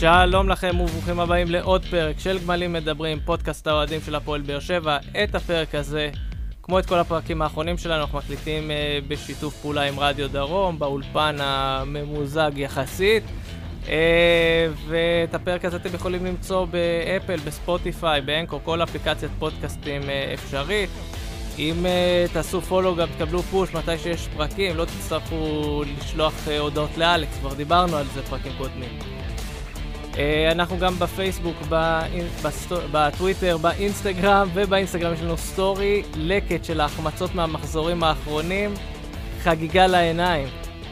שלום לכם וברוכים הבאים לעוד פרק של גמלים מדברים, פודקאסט האוהדים של הפועל באר שבע. את הפרק הזה, כמו את כל הפרקים האחרונים שלנו, אנחנו מקליטים uh, בשיתוף פעולה עם רדיו דרום, באולפן הממוזג יחסית. Uh, ואת הפרק הזה אתם יכולים למצוא באפל, בספוטיפיי, באנקו, כל אפליקציית פודקאסטים uh, אפשרית. אם uh, תעשו פולו גם תקבלו פוש מתי שיש פרקים, לא תצטרכו לשלוח uh, הודעות לאלכס, כבר דיברנו על זה פרקים קודמים. Uh, אנחנו גם בפייסבוק. בטוויטר, באינסטגרם, ובאינסטגרם יש לנו סטורי, לקט של ההחמצות מהמחזורים האחרונים, חגיגה לעיניים.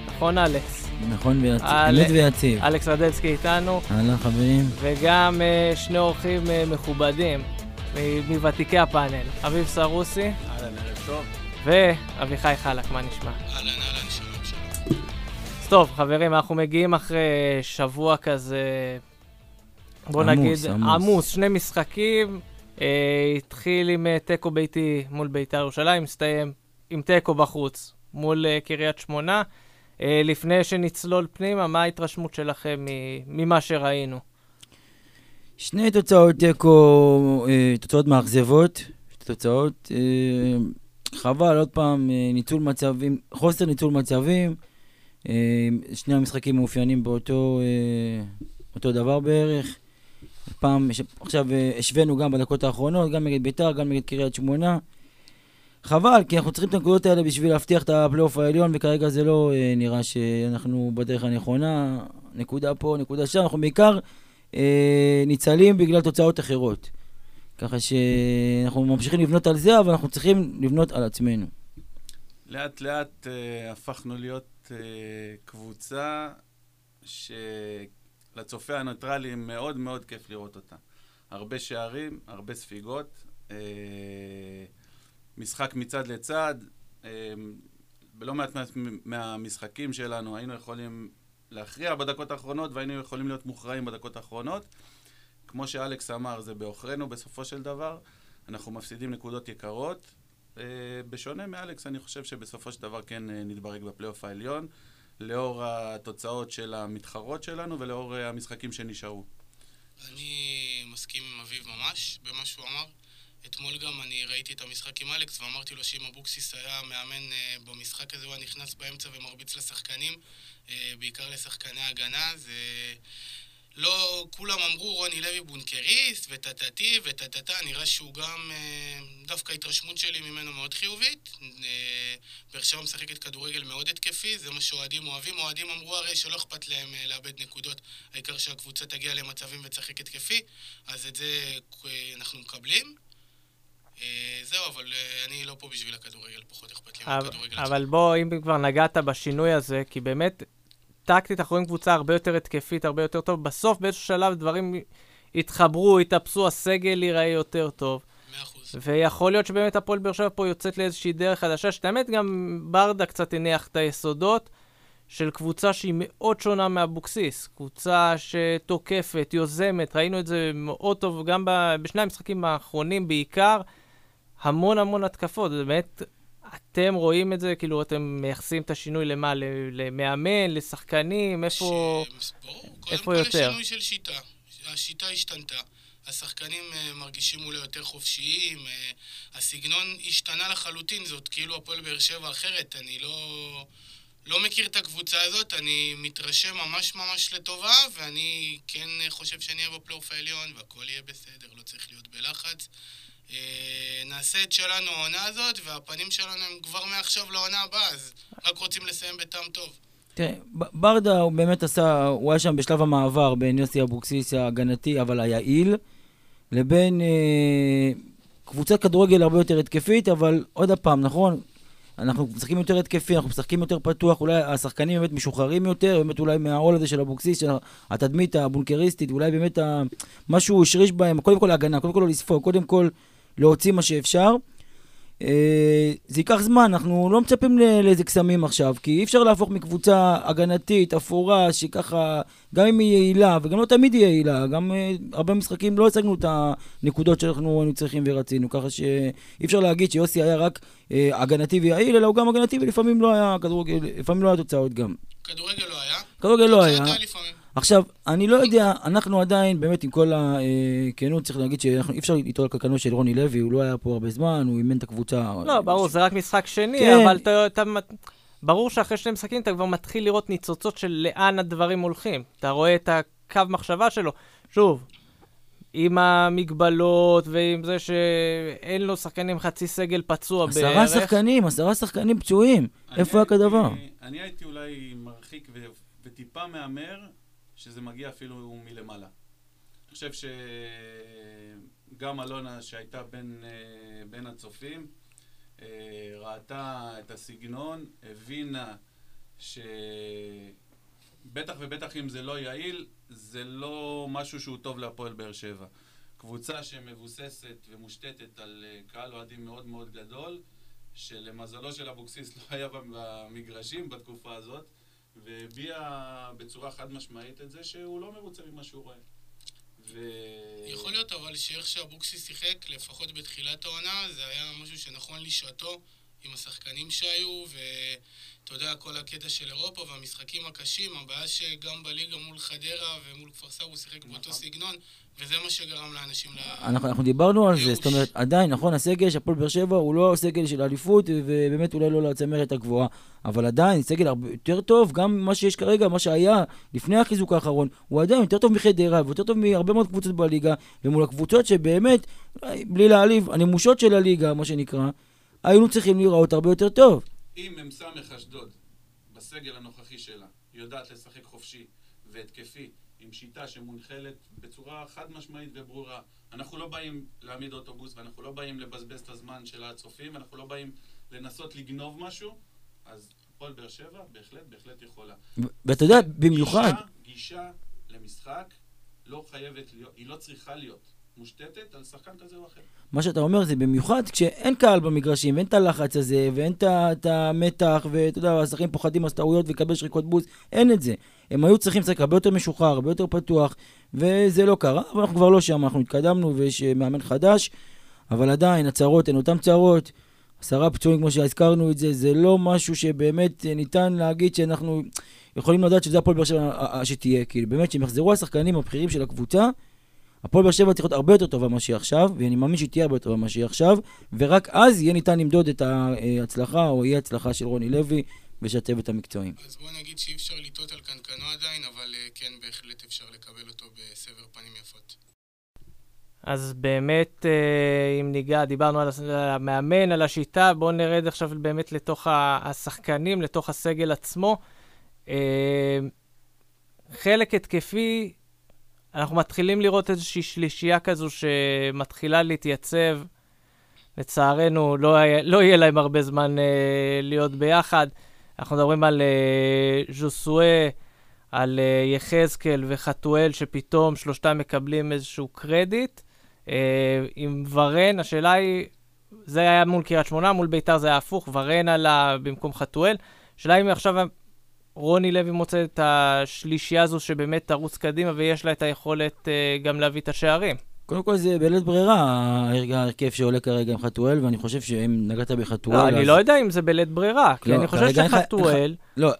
נכון, אלכס? נכון, ויציב. אמת ויציב. אלכס רדלסקי איתנו. אהלן, חברים. וגם uh, שני אורחים מכובדים, מוותיקי הפאנל. אביב סרוסי. אהלן, ערב טוב. ואביחי חלק, מה נשמע? אהלן, אהלן, שלום, שלום. טוב, חברים, אנחנו מגיעים אחרי שבוע כזה בוא עמוס, נגיד, עמוס. עמוס, שני משחקים, אה, התחיל עם אה, תיקו ביתי מול בית"ר ירושלים, הסתיים עם תיקו בחוץ מול אה, קריית שמונה. אה, לפני שנצלול פנימה, מה ההתרשמות שלכם ממה שראינו? שני תוצאות תיקו, אה, תוצאות מאכזבות, תוצאות, אה, חבל, עוד פעם, אה, ניצול מצבים, חוסר ניצול מצבים. אה, שני המשחקים מאופיינים באותו אה, אותו דבר בערך. פעם, עכשיו אה, השווינו גם בדקות האחרונות, גם נגד ביתר, גם נגד קריית שמונה. חבל, כי אנחנו צריכים את הנקודות האלה בשביל להבטיח את הפלייאוף העליון, וכרגע זה לא אה, נראה שאנחנו בדרך הנכונה. נקודה פה, נקודה שם, אנחנו בעיקר אה, ניצלים בגלל תוצאות אחרות. ככה שאנחנו ממשיכים לבנות על זה, אבל אנחנו צריכים לבנות על עצמנו. לאט לאט אה, הפכנו להיות אה, קבוצה ש... לצופה הניטרלי מאוד מאוד כיף לראות אותה. הרבה שערים, הרבה ספיגות, אה, משחק מצד לצד. אה, בלא מעט מה, מהמשחקים שלנו היינו יכולים להכריע בדקות האחרונות והיינו יכולים להיות מוכרעים בדקות האחרונות. כמו שאלכס אמר, זה בעוכרינו בסופו של דבר. אנחנו מפסידים נקודות יקרות. אה, בשונה מאלכס, אני חושב שבסופו של דבר כן נתברג בפלייאוף העליון. לאור התוצאות של המתחרות שלנו ולאור המשחקים שנשארו. אני מסכים עם אביב ממש במה שהוא אמר. אתמול גם אני ראיתי את המשחק עם אלכס ואמרתי לו שאם אבוקסיס היה מאמן uh, במשחק הזה הוא היה נכנס באמצע ומרביץ לשחקנים, uh, בעיקר לשחקני הגנה, זה... לא, כולם אמרו רוני לוי בונקריסט וטטטי וטטטה, נראה שהוא גם, אה, דווקא ההתרשמות שלי ממנו מאוד חיובית. אה, באר שבע משחקת כדורגל מאוד התקפי, זה מה שאוהדים אוהבים. אוהדים אמרו הרי שלא אכפת להם אה, לאבד נקודות, העיקר שהקבוצה תגיע למצבים ותשחק התקפי, אז את זה אנחנו מקבלים. זהו, אבל אני לא פה בשביל הכדורגל, פחות אכפת לי מהכדורגל. אבל בוא, אם כבר נגעת בשינוי הזה, כי באמת טקטית אנחנו רואים קבוצה הרבה יותר התקפית, הרבה יותר טוב. בסוף באיזשהו שלב דברים יתחברו, יתאפסו, הסגל ייראה יותר טוב. ויכול להיות שבאמת הפועל באר שבע פה יוצאת לאיזושהי דרך חדשה, שתאמת גם ברדה קצת הניח את היסודות של קבוצה שהיא מאוד שונה מאבוקסיס. קבוצה שתוקפת, יוזמת, ראינו את זה מאוד טוב גם בשני המשחקים האחרונים בעיקר. המון המון התקפות, זה באמת אתם רואים את זה? כאילו, אתם מייחסים את השינוי למה? למאמן, לשחקנים? איפה, ש... איפה יותר? קודם כל יש שינוי של שיטה. השיטה השתנתה. השחקנים uh, מרגישים אולי יותר חופשיים, uh, הסגנון השתנה לחלוטין, זאת כאילו הפועל באר שבע אחרת, אני לא, לא מכיר את הקבוצה הזאת, אני מתרשם ממש ממש לטובה, ואני כן חושב שאני אהיה בפלייאוף העליון והכל יהיה בסדר, לא צריך להיות בלחץ. אה, נעשה את שלנו העונה הזאת, והפנים שלנו הם כבר מעכשיו לעונה הבאה, אז רק רוצים לסיים בטעם טוב. תראה, ברדה הוא באמת עשה, הוא היה שם בשלב המעבר בין יוסי אבוקסיס ההגנתי, אבל היעיל, לבין אה, קבוצת כדורגל הרבה יותר התקפית, אבל עוד פעם, נכון? אנחנו משחקים יותר התקפי, אנחנו משחקים יותר פתוח, אולי השחקנים באמת משוחררים יותר, באמת אולי מהעול הזה של אבוקסיס, של התדמית הבונקריסטית, אולי באמת משהו השריש בהם, קודם כל להגנה, קודם כל לא לספוג, קודם כל להוציא מה שאפשר. אה, זה ייקח זמן, אנחנו לא מצפים לאיזה קסמים עכשיו, כי אי אפשר להפוך מקבוצה הגנתית, אפורה, שככה, גם אם היא יעילה, וגם לא תמיד היא יעילה, גם אה, הרבה משחקים לא הצגנו את הנקודות שאנחנו היינו צריכים ורצינו, ככה שאי אפשר להגיד שיוסי היה רק אה, הגנתי ויעיל, אלא הוא גם הגנתי ולפעמים לא היה כדורגל, לפעמים לא היה תוצאות גם. כדורגל לא היה? כדורגל לא היה. עכשיו, אני לא יודע, אנחנו עדיין, באמת, עם כל הכנות, צריך להגיד שאי אפשר לטעון על כלכלנו של רוני לוי, הוא לא היה פה הרבה זמן, הוא אימן את הקבוצה. לא, ברור, זה רק משחק שני, כן. אבל אתה... אתה... ברור שאחרי שני משחקים אתה כבר מתחיל לראות ניצוצות של לאן הדברים הולכים. אתה רואה את הקו מחשבה שלו. שוב, עם המגבלות ועם זה שאין לו שחקנים חצי סגל פצוע בערך. עשרה שחקנים, עשרה שחקנים פצועים. איפה היה כדבר? אני הייתי אולי מרחיק ו- וטיפה מהמר שזה מגיע אפילו מלמעלה. אני חושב שגם אלונה שהייתה בין, אה, בין הצופים, אה, ראתה את הסגנון, הבינה שבטח ובטח אם זה לא יעיל, זה לא משהו שהוא טוב להפועל באר שבע. קבוצה שמבוססת ומושתתת על אה, קהל אוהדים מאוד מאוד גדול, שלמזלו של אבוקסיס לא היה במגרשים בתקופה הזאת, והביע בצורה חד משמעית את זה שהוא לא מרוצה ממה שהוא רואה. ו... יכול להיות אבל שאיך שאבוקסיס שיחק, לפחות בתחילת העונה, זה היה משהו שנכון לשעתו עם השחקנים שהיו, ואתה יודע, כל הקטע של אירופה והמשחקים הקשים, הבעיה שגם בליגה מול חדרה ומול כפר סבא הוא שיחק באותו נכון. סגנון, וזה מה שגרם לאנשים ל... אנחנו, אנחנו דיברנו על זה. זאת אומרת, עדיין, נכון, הסגל של הפועל באר שבע הוא לא סגל של אליפות, ובאמת אולי לא לצמרת הגבוהה, אבל עדיין, סגל הרבה יותר טוב, גם מה שיש כרגע, מה שהיה לפני החיזוק האחרון, הוא עדיין יותר טוב מחדרה, ויותר טוב מהרבה מאוד קבוצות בליגה, ומול הקבוצות שבאמת, בלי להעליב, הנמושות של הליגה, מה שנקרא, היינו צריכים לראות הרבה יותר טוב. אם מ"ס אשדוד, בסגל הנוכחי שלה, יודעת לשחק חופשי והתקפי, שיטה שמונחלת בצורה חד משמעית וברורה, אנחנו לא באים להעמיד אוטובוס ואנחנו לא באים לבזבז את הזמן של הצופים, אנחנו לא באים לנסות לגנוב משהו, אז הפועל באר שבע בהחלט, בהחלט יכולה. ואתה יודע, במיוחד, גישה, גישה למשחק לא חייבת להיות, היא לא צריכה להיות מושתתת על שחקן כזה או אחר. מה שאתה אומר זה במיוחד כשאין קהל במגרשים, ואין את הלחץ הזה, ואין את המתח, ואתה יודע, השחקנים פוחדים לעשות טעויות ולקבל שריקות בוז, אין את זה. הם היו צריכים לשחק הרבה יותר משוחרר, הרבה יותר פתוח, וזה לא קרה, אבל אנחנו כבר לא שם, אנחנו התקדמנו ויש אה, מאמן חדש, אבל עדיין, הצהרות הן אותן צהרות. עשרה פצועים, כמו שהזכרנו את זה, זה לא משהו שבאמת אה, ניתן להגיד שאנחנו יכולים לדעת שזה הפועל באר שבע אה, שתהיה. כאילו, באמת, כשהם יחזרו השחקנים הבכירים של הקבוצה, הפועל באר שבע צריך להיות הרבה יותר טובה ממה שהיא עכשיו, ואני מאמין שהיא תהיה הרבה יותר טובה ממה שהיא עכשיו, ורק אז יהיה ניתן למדוד את ההצלחה או אי הצלחה של רוני לוי ושל הצוות המקצועיים. אז בוא נגיד שאי אפשר לטעות על קנקנו עדיין, אבל אה, כן, בהחלט אפשר לקבל אותו בסבר פנים יפות. אז באמת, אה, אם ניגע, דיברנו על המאמן, על השיטה, בואו נרד עכשיו באמת לתוך השחקנים, לתוך הסגל עצמו. אה, חלק התקפי, אנחנו מתחילים לראות איזושהי שלישייה כזו שמתחילה להתייצב. לצערנו, לא, היה- לא יהיה להם הרבה זמן אה, להיות ביחד. אנחנו מדברים על אה, ז'וסואה, על אה, יחזקאל וחתואל, שפתאום שלושתם מקבלים איזשהו קרדיט. אה, עם ורן, השאלה היא, זה היה מול קריית שמונה, מול ביתר זה היה הפוך, ורן עלה במקום חתואל. השאלה אם עכשיו רוני לוי מוצא את השלישייה הזו שבאמת תרוץ קדימה ויש לה את היכולת אה, גם להביא את השערים. קודם כל זה בלית ברירה, ההר- ההרכב שעולה כרגע עם חתואל, ואני חושב שאם נגעת בחתואל... לא, אני אז- לא יודע אם זה בלית ברירה, כי לא, אני חושב שחתואל... לא,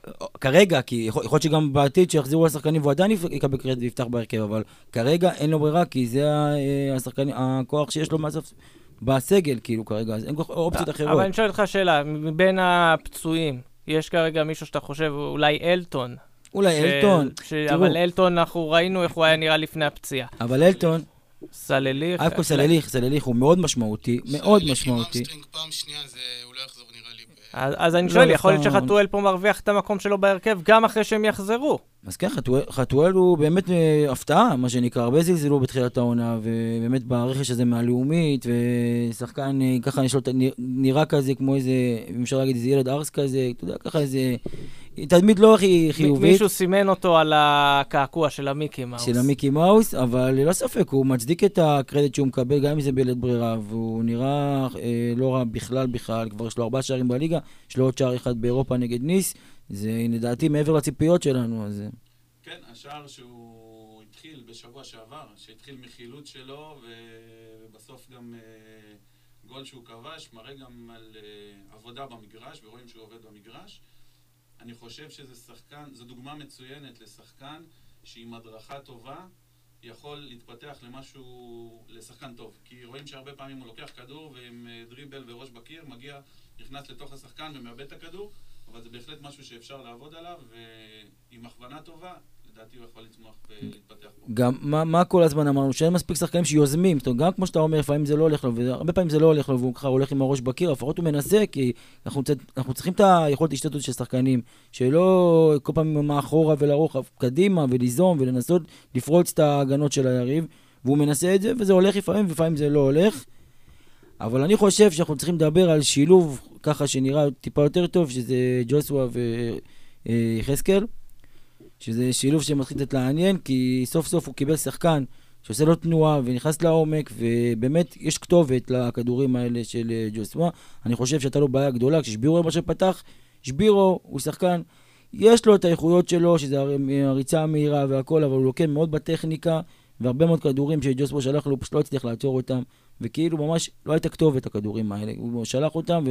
כרגע, כי יכול, יכול להיות שגם בעתיד שיחזרו השחקנים והוא עדיין יקבל קרדיט ויפתח בהרכב, אבל כרגע אין לו ברירה, כי זה אה, השחקן, הכוח שיש לו מהסוף בסגל, כאילו, כרגע, אז אין כל- אופציות אחרות. אבל אני שואל אותך שאלה, מבין הפצועים, יש כרגע מישהו שאתה חושב, אולי אלטון? אולי ש- אלטון, ש... תראו. אבל אלטון, אנחנו ראינו איך הוא היה נראה לפני הפציעה. אבל אלטון, סלליך. אבקו סלליך, סלליך הוא מאוד משמעותי, מאוד סלליך עם משמעותי. אמסטרינג פעם שנייה, זה הוא לא. ב- אז, אז אני לא, שואל, יכול להיות דווקא- שחתואל פה מרוויח את המקום שלו בהרכב גם אחרי שהם יחזרו. אז כן, חתואל- חתואל הוא באמת אה, הפתעה, מה שנקרא, הרבה זלזלו בתחילת העונה, ובאמת ברכש הזה מהלאומית, ושחקן אה, ככה יש לו, נראה כזה כמו איזה, אם אפשר להגיד איזה ילד ארס כזה, אתה יודע, ככה איזה, תדמית לא הכי חיובית. מישהו סימן אותו על הקעקוע של המיקי מאוס. של המיקי מאוס, אבל ללא ספק, הוא מצדיק את הקרדיט שהוא מקבל, גם אם זה בלית ברירה, והוא נראה אה, לא רע בכלל בכלל, כבר יש לו ארבעה שערים בליגה, יש לו עוד שער אחד באירופה נגד ניס, זה לדעתי מעבר לציפיות שלנו, אז... אה, כן, השער שהוא התחיל בשבוע שעבר, שהתחיל מחילוץ שלו, ו- ובסוף גם אה, גול שהוא כבש, מראה גם על אה, עבודה במגרש, ורואים שהוא עובד במגרש. אני חושב שזה שחקן, זו דוגמה מצוינת לשחקן שעם הדרכה טובה יכול להתפתח למשהו, לשחקן טוב. כי רואים שהרבה פעמים הוא לוקח כדור ועם אה, דריבל וראש בקיר, מגיע, נכנס לתוך השחקן ומאבד את הכדור, אבל זה בהחלט משהו שאפשר לעבוד עליו, ועם הכוונה טובה, לדעתי הוא יכול לצמוח ולהתפתח בו. גם, מה, מה כל הזמן אמרנו? שאין מספיק שחקנים שיוזמים. זאת אומרת, גם כמו שאתה אומר, לפעמים זה לא הולך לו, והרבה פעמים זה לא הולך לו, והוא ככה הולך עם הראש בקיר, לפחות הוא מנסה, כי אנחנו. אנחנו צריכים את היכולת השתתפות של שחקנים, שלא כל פעם מאחורה ולרוחב, קדימה, וליזום, ולנסות לפרוץ את ההגנות של היריב, והוא מנסה את זה, וזה הולך לפעמים, ולפעמים זה לא הולך. אבל אני חושב שאנחנו צריכים לדבר על שילוב ככה שנראה טיפה יותר טוב, שזה ג'וסווה ויחזקאל. שזה שילוב שמתחיל לתת לעניין, כי סוף סוף הוא קיבל שחקן שעושה לו תנועה ונכנס לעומק, ובאמת יש כתובת לכדורים האלה של אה, ג'וסווה. אני חושב שהייתה לו בעיה גדולה, כששבירו למשל פתח, שבירו הוא שחקן, יש לו את האיכויות שלו, שזה הריצה המהירה והכל, אבל הוא לוקח מאוד בטכניקה, והרבה מאוד כדורים שג'וסווה שלח לו, פשוט לא הצליח לעצור אותם, וכאילו ממש לא הייתה כתובת הכדורים האלה. הוא שלח אותם,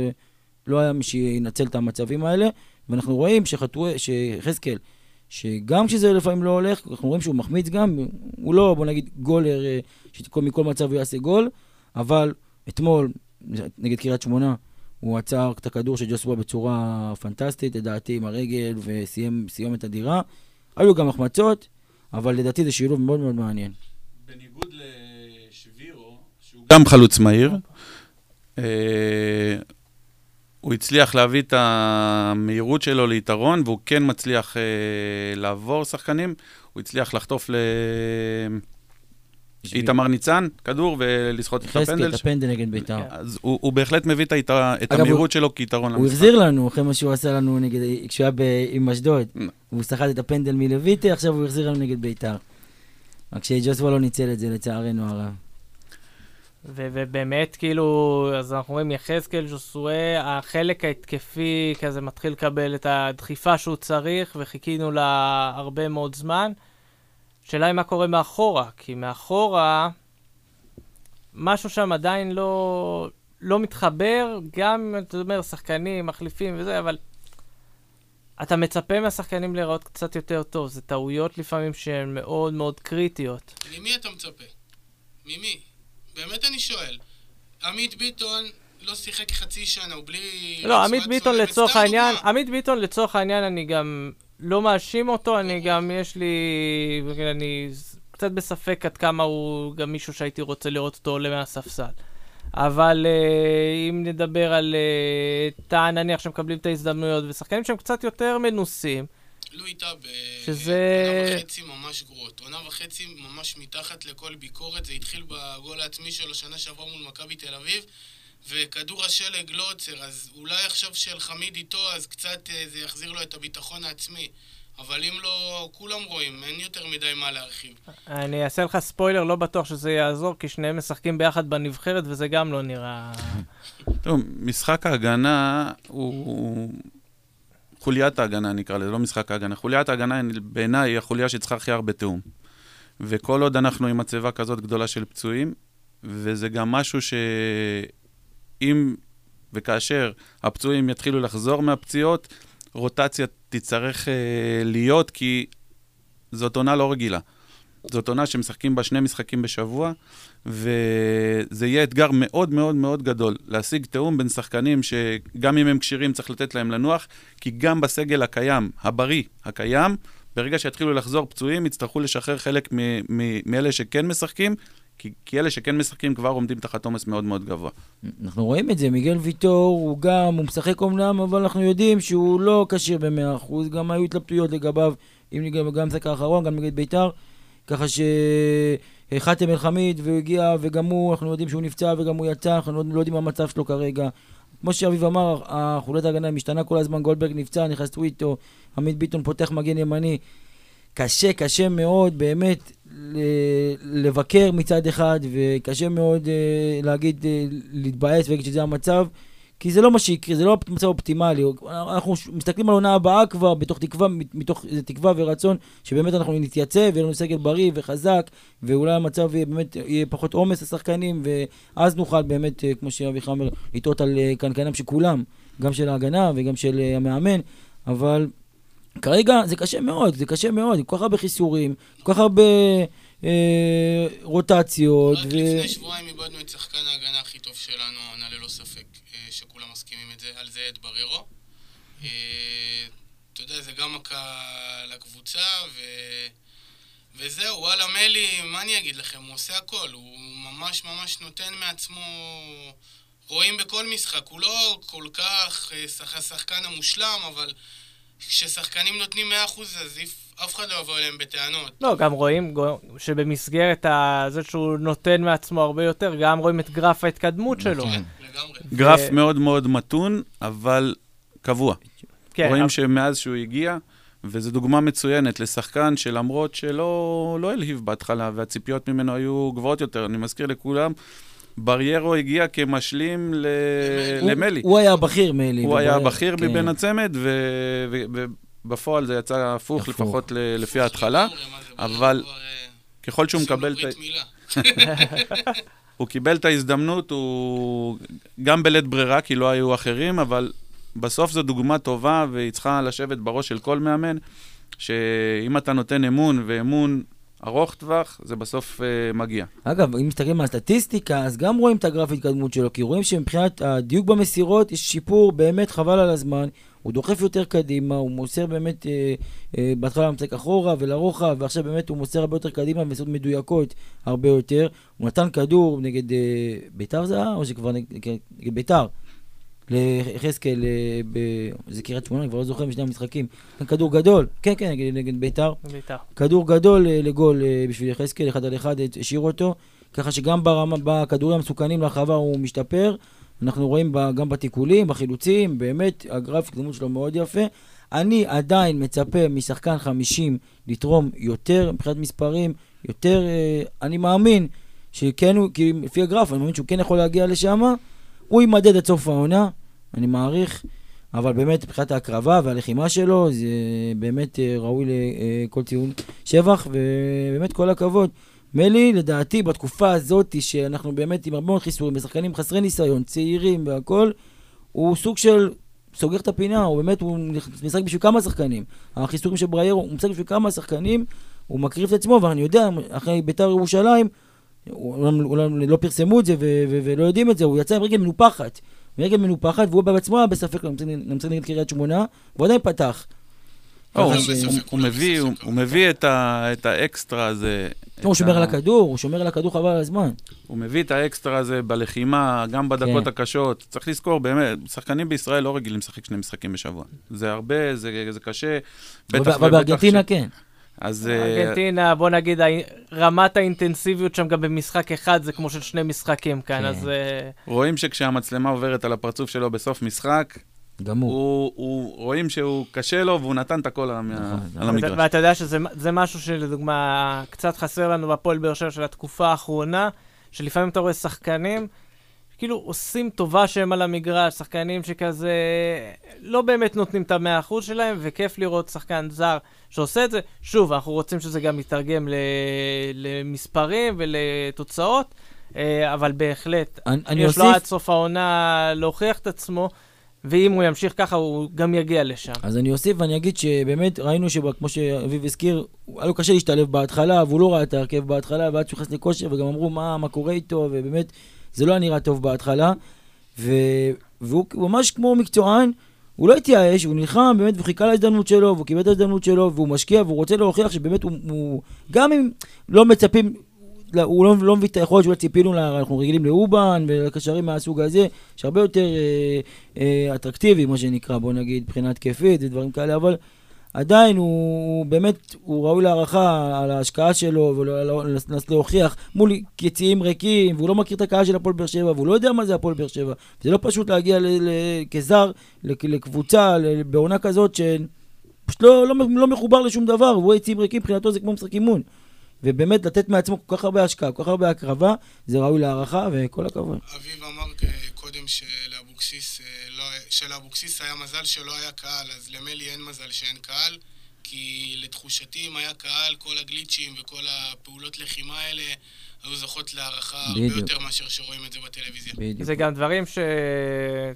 ולא היה מי שינצל את המצבים האלה, ואנחנו רואים שיחזקאל, שגם כשזה לפעמים לא הולך, אנחנו רואים שהוא מחמיץ גם, הוא לא, בוא נגיד, גולר, אה, שמכל מצב הוא יעשה גול, אבל אתמול, נגד קריית שמונה, הוא עצר את הכדור של ג'וסווה בצורה פנטסטית, לדעתי עם הרגל, וסיים סיומת אדירה. היו גם החמצות, אבל לדעתי זה שילוב מאוד מאוד מעניין. בניגוד לשבירו, שהוא גם חלוץ מהיר, אה, הוא הצליח להביא את המהירות שלו ליתרון, והוא כן מצליח אה, לעבור שחקנים. הוא הצליח לחטוף לאיתמר ניצן כדור ולסחוט את הפנדל. את הפנדל נגד בית"ר. אז הוא, הוא בהחלט מביא את, את המהירות הוא, שלו כיתרון למשחק. הוא החזיר לנו אחרי מה שהוא עשה לנו נגד, כשהוא היה עם אשדוד. הוא סחט את הפנדל מלויטי, עכשיו הוא החזיר לנו נגד בית"ר. רק שג'וסווה לא ניצל את זה לצערנו הרב. ו- ובאמת, כאילו, אז אנחנו רואים יחזקאל ז'וסואה, החלק ההתקפי כזה מתחיל לקבל את הדחיפה שהוא צריך, וחיכינו לה הרבה מאוד זמן. השאלה היא מה קורה מאחורה, כי מאחורה, משהו שם עדיין לא, לא מתחבר, גם, אתה אומר, שחקנים, מחליפים וזה, אבל אתה מצפה מהשחקנים להיראות קצת יותר טוב. זה טעויות לפעמים שהן מאוד מאוד קריטיות. ממי אתה מצפה? ממי? באמת אני שואל. עמית ביטון לא שיחק חצי שנה, הוא בלי... לא, עמית ביטון לצורך העניין, עמית ביטון לצורך העניין, אני גם לא מאשים אותו, אני גם, יש לי... אני קצת בספק עד כמה הוא גם מישהו שהייתי רוצה לראות אותו עולה מהספסל. אבל uh, אם נדבר על uh, טאה, נניח שמקבלים את ההזדמנויות, ושחקנים שהם קצת יותר מנוסים, קיבלו איתה שזה... בעונה וחצי ממש גרועות. עונה וחצי ממש מתחת לכל ביקורת. זה התחיל בגול העצמי שלו שנה שעברה מול מכבי תל אביב. וכדור השלג לא עוצר, אז אולי עכשיו שאלחמיד איתו, אז קצת אה, זה יחזיר לו את הביטחון העצמי. אבל אם לא, כולם רואים, אין יותר מדי מה להרחיב. אני אעשה לך ספוילר, לא בטוח שזה יעזור, כי שניהם משחקים ביחד בנבחרת, וזה גם לא נראה... טוב, משחק ההגנה הוא חוליית ההגנה נקרא לזה, לא משחק ההגנה. חוליית ההגנה בעיניי היא החוליה שצריכה הכי הרבה תיאום. וכל עוד אנחנו עם מצבה כזאת גדולה של פצועים, וזה גם משהו שאם וכאשר הפצועים יתחילו לחזור מהפציעות, רוטציה תצטרך אה, להיות, כי זאת עונה לא רגילה. זאת עונה שמשחקים בה שני משחקים בשבוע, וזה יהיה אתגר מאוד מאוד מאוד גדול, להשיג תיאום בין שחקנים שגם אם הם כשירים צריך לתת להם לנוח, כי גם בסגל הקיים, הבריא, הקיים, ברגע שיתחילו לחזור פצועים, יצטרכו לשחרר חלק מאלה שכן משחקים, כי, כי אלה שכן משחקים כבר עומדים תחת עומס מאוד מאוד גבוה. אנחנו רואים את זה, מיגל ויטור הוא גם, הוא משחק אומנם, אבל אנחנו יודעים שהוא לא כשיר ב-100%, גם היו התלבטויות לגביו, אם גם המשחק האחרון, גם נגד בית"ר. ככה שחאתם אל-חמיד, והוא הגיע, וגם הוא, אנחנו יודעים שהוא נפצע וגם הוא יצא, אנחנו לא יודעים מה המצב שלו כרגע. כמו שאביב אמר, חולת ההגנה משתנה כל הזמן, גולדברג נפצע, נכנס טוויטו, עמית ביטון פותח מגן ימני. קשה, קשה מאוד באמת לבקר מצד אחד, וקשה מאוד אה, להגיד, אה, להתבאס ולהגיד שזה המצב. כי זה לא מה שיקרה, זה לא מצב אופטימלי. אנחנו מסתכלים על העונה הבאה כבר, בתוך תקווה, מתוך איזה תקווה ורצון, שבאמת אנחנו נתייצב, ויהיה לנו סגל בריא וחזק, ואולי המצב יהיה באמת, יהיה פחות עומס לשחקנים, ואז נוכל באמת, אה, כמו שאביך אומר, לטעות על אה, קנקנם של כולם, גם של ההגנה וגם של אה, המאמן, אבל כרגע זה קשה מאוד, זה קשה מאוד, כל כך הרבה חיסורים, כל כך הרבה אה, רוטציות. רק ו... לפני שבועיים איבדנו את שחקן ההגנה הכי טוב שלנו, העונה ללא ספק, אה, שכולם מסכימים את זה, על זה את בררו. אה, אתה יודע, זה גם מכה לקבוצה, ו... וזהו, וואלה, מלי, מה אני אגיד לכם, הוא עושה הכל, הוא ממש ממש נותן מעצמו... רואים בכל משחק, הוא לא כל כך אה, שח- השחקן המושלם, אבל כששחקנים נותנים 100% אז אף- אף אחד לא יבוא אליהם בטענות. לא, גם רואים שבמסגרת ה- זה שהוא נותן מעצמו הרבה יותר, גם רואים את גרף ההתקדמות שלו. כן, לגמרי. גרף ו- מאוד מאוד מתון, אבל קבוע. כן, רואים שמאז שהוא הגיע, וזו דוגמה מצוינת לשחקן שלמרות שלא לא הלהיב בהתחלה, והציפיות ממנו היו גבוהות יותר, אני מזכיר לכולם, בריירו הגיע כמשלים ל... הוא- למלי. הוא היה הבכיר מלי. הוא היה וברר- הבכיר כן. מבין הצמד, ובפועל זה יצא הפוך. לפחות ל- לפי ההתחלה. זה, אבל אה, ככל שהוא מקבל את ה... הוא קיבל את ההזדמנות, הוא גם בלית ברירה, כי לא היו אחרים, אבל בסוף זו דוגמה טובה, והיא צריכה לשבת בראש של כל מאמן, שאם אתה נותן אמון, ואמון ארוך טווח, זה בסוף uh, מגיע. אגב, אם מסתכלים על הסטטיסטיקה, אז גם רואים את הגרף התקדמות שלו, כי רואים שמבחינת הדיוק במסירות יש שיפור באמת חבל על הזמן. הוא דוחף יותר קדימה, הוא מוסר באמת, אה, אה, בהתחלה הוא משחק אחורה ולרוחב, ועכשיו באמת הוא מוסר הרבה יותר קדימה ומסירות מדויקות הרבה יותר. הוא נתן כדור נגד אה, ביתר זה היה, או שכבר נגד, נגד ביתר? ליחזקאל, אה, ב- זה קריית שמונה, אני כבר לא זוכר משני המשחקים. כדור גדול, כן, כן, נגד, נגד ביתר. בית"ר. כדור גדול אה, לגול אה, בשביל יחזקאל, אחד על אחד, השאיר אותו, ככה שגם ברמה, בכדורים המסוכנים להרחבה הוא משתפר. אנחנו רואים ב, גם בתיקולים, בחילוצים, באמת, הגרף התקדמות שלו מאוד יפה. אני עדיין מצפה משחקן 50 לתרום יותר מבחינת מספרים, יותר, אה, אני מאמין שכן, הוא, כי לפי הגרף, אני מאמין שהוא כן יכול להגיע לשם. הוא יימדד עד סוף העונה, אני מעריך. אבל באמת, מבחינת ההקרבה והלחימה שלו, זה באמת אה, ראוי לכל ציון שבח, ובאמת כל הכבוד. מלי, לדעתי, בתקופה הזאת, שאנחנו באמת עם הרבה מאוד חיסורים, ושחקנים חסרי ניסיון, צעירים והכול, הוא סוג של סוגר את הפינה, הוא באמת, הוא משחק בשביל כמה שחקנים. החיסורים של בריירו, הוא משחק בשביל כמה שחקנים, הוא מקריב את עצמו, ואני יודע, אחרי ביתר ירושלים, אולי לא פרסמו את זה ולא יודעים את זה, הוא יצא עם רגל מנופחת. רגל מנופחת, והוא בעצמו היה בספק למשחק נגד קריית שמונה, והוא עדיין פתח. לא, הוא, מביא, את, האקסטרה הזה. הוא שומר על הכדור, הוא שומר על הכדור חבל על הזמן. הוא מביא את האקסטרה הזה בלחימה, גם בדקות כן. הקשות. צריך לזכור, באמת, שחקנים בישראל לא רגילים לשחק שני משחקים בשבוע. זה הרבה, זה, זה קשה. אבל בארגנטינה כן. אז... אה, ארגנטינה, בוא נגיד, רמת האינטנסיביות שם גם במשחק אחד זה כמו של שני משחקים כאן, כן. אז אה, רואים שכשהמצלמה עוברת על הפרצוף שלו בסוף משחק, גמור. הוא, הוא, רואים שהוא קשה לו והוא נתן את הכל על, נכון, על נכון. המגרש. ואתה יודע שזה זה משהו שלדוגמה קצת חסר לנו בפועל באר שבע של התקופה האחרונה, שלפעמים אתה רואה שחקנים, כאילו עושים טובה שהם על המגרש, שחקנים שכזה לא באמת נותנים את המאה אחוז שלהם, וכיף לראות שחקן זר שעושה את זה. שוב, אנחנו רוצים שזה גם יתרגם ל- למספרים ולתוצאות, אה, אבל בהחלט, אני אני יש לו אוסיף, עד סוף העונה להוכיח את עצמו, ואם הוא ימשיך ככה, הוא גם יגיע לשם. אז אני אוסיף ואני אגיד שבאמת ראינו שכמו שאביב הזכיר, היה לו קשה להשתלב בהתחלה, והוא לא ראה את ההרכב בהתחלה, ועד שהוא נכנס לכושר, וגם אמרו מה, מה קורה איתו, ובאמת, זה לא היה נראה טוב בהתחלה. ו... והוא ממש כמו מקצוען, הוא לא התייאש, הוא נלחם באמת וחיכה להזדמנות שלו, והוא קיבל את ההזדמנות שלו, והוא משקיע, והוא רוצה להוכיח שבאמת הוא, הוא גם אם לא מצפים, הוא לא, לא מביא את היכולת שאולי ציפינו, לה, אנחנו רגילים לאובן ולקשרים מהסוג הזה, שהרבה יותר אה, אה, אטרקטיבי, מה שנקרא, בוא נגיד, מבחינה התקפית ודברים כאלה, אבל עדיין הוא, הוא באמת, הוא ראוי להערכה על ההשקעה שלו ולנסות להוכיח מול יציעים ריקים, והוא לא מכיר את הקהל של הפועל באר שבע, והוא לא יודע מה זה הפועל באר שבע. זה לא פשוט להגיע ל, ל, כזר לקבוצה, בעונה כזאת שפשוט לא, לא, לא מחובר לשום דבר, והוא יציעים ריקים, מבחינתו זה כמו משחק אימון. ובאמת לתת מעצמו כל כך הרבה השקעה, כל כך הרבה הקרבה, זה ראוי להערכה, וכל הכבוד. אביב אמר אה, קודם שלאבוקסיס, אה, לא- שלאבוקסיס היה מזל שלא היה קהל, אז למלי אין מזל שאין קהל, כי לתחושתי, אם היה קהל, כל הגליצ'ים וכל הפעולות לחימה האלה היו זוכות להערכה הרבה. יותר מאשר שרואים את זה בטלוויזיה. בדיוק. זה גם דברים ש...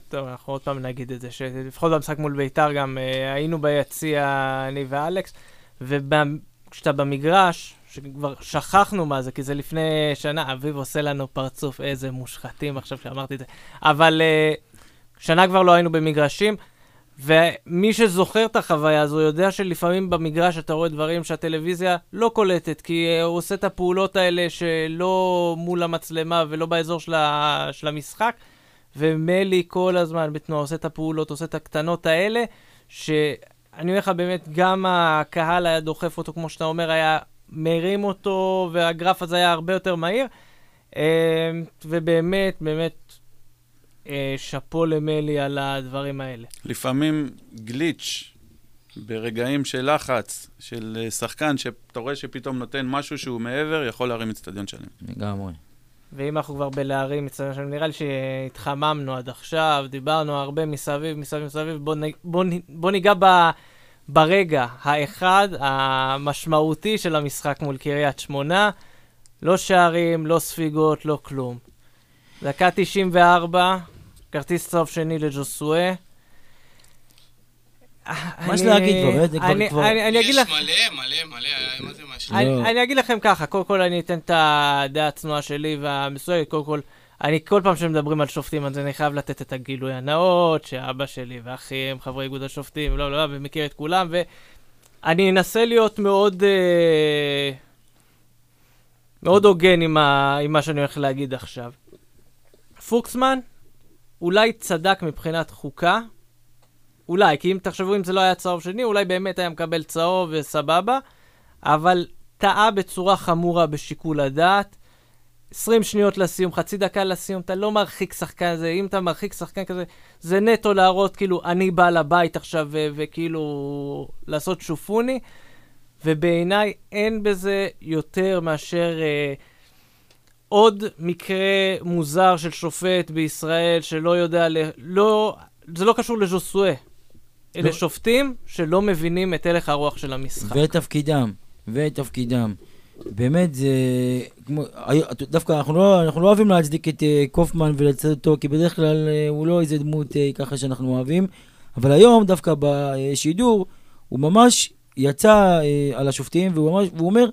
טוב, אנחנו עוד פעם נגיד את זה, שלפחות במשחק מול ביתר גם אה, היינו ביציע, אני ואלכס, וכשאתה במגרש, שכבר שכחנו מה זה, כי זה לפני שנה, אביב עושה לנו פרצוף, איזה מושחתים עכשיו שאמרתי את זה. אבל אה, שנה כבר לא היינו במגרשים, ומי שזוכר את החוויה הזו יודע שלפעמים במגרש אתה רואה דברים שהטלוויזיה לא קולטת, כי אה, הוא עושה את הפעולות האלה שלא מול המצלמה ולא באזור של, ה... של המשחק, ומלי כל הזמן בתנועה עושה את הפעולות, עושה את הקטנות האלה, שאני אומר לך באמת, גם הקהל היה דוחף אותו, כמו שאתה אומר, היה מרים אותו, והגרף הזה היה הרבה יותר מהיר. אה, ובאמת, באמת, אה, שאפו למלי על הדברים האלה. לפעמים גליץ' ברגעים של לחץ, של אה, שחקן, שאתה רואה שפתאום נותן משהו שהוא מעבר, יכול להרים אצטדיון שלם. לגמרי. ואם אנחנו כבר בלהרים מצטער שלנו, נראה לי שהתחממנו עד עכשיו, דיברנו הרבה מסביב, מסביב, מסביב, בוא, נ, בוא, נ, בוא ניגע ב, ברגע האחד המשמעותי של המשחק מול קריית שמונה. לא שערים, לא ספיגות, לא כלום. דקה 94, כרטיס צהוב שני לג'וסואה. מה יש להגיד כבר, זה כבר- אני, כבר- אני, אני אגיד יש לך... מלא, מלא, מלא, מה זה מה לא. אני, אגיד לכם ככה, קודם כל אני אתן את הדעה הצנועה שלי והמסויגת, קודם כל, אני כל פעם שמדברים על שופטים, אז אני חייב לתת את הגילוי הנאות, שאבא שלי ואחי הם חברי איגוד השופטים, לא, לא, לא, ומכיר את כולם, ואני אנסה להיות מאוד, אה, מאוד הוגן עם, ה, עם מה שאני הולך להגיד עכשיו. פוקסמן אולי צדק מבחינת חוקה, אולי, כי אם תחשבו אם זה לא היה צהוב שני, אולי באמת היה מקבל צהוב וסבבה, אבל טעה בצורה חמורה בשיקול הדעת. 20 שניות לסיום, חצי דקה לסיום, אתה לא מרחיק שחקן כזה, אם אתה מרחיק שחקן כזה, זה נטו להראות כאילו אני בעל הבית עכשיו ו- וכאילו לעשות שופוני, ובעיניי אין בזה יותר מאשר אה, עוד מקרה מוזר של שופט בישראל שלא יודע, ל- לא, זה לא קשור לז'וסואה. אלה לא. שופטים שלא מבינים את הלך הרוח של המשחק. ואת תפקידם, ואת תפקידם. באמת זה, כמו, דווקא אנחנו לא, אנחנו לא אוהבים להצדיק את uh, קופמן ולצד אותו, כי בדרך כלל uh, הוא לא איזה דמות uh, ככה שאנחנו אוהבים, אבל היום דווקא בשידור הוא ממש יצא uh, על השופטים, והוא, ממש, והוא אומר,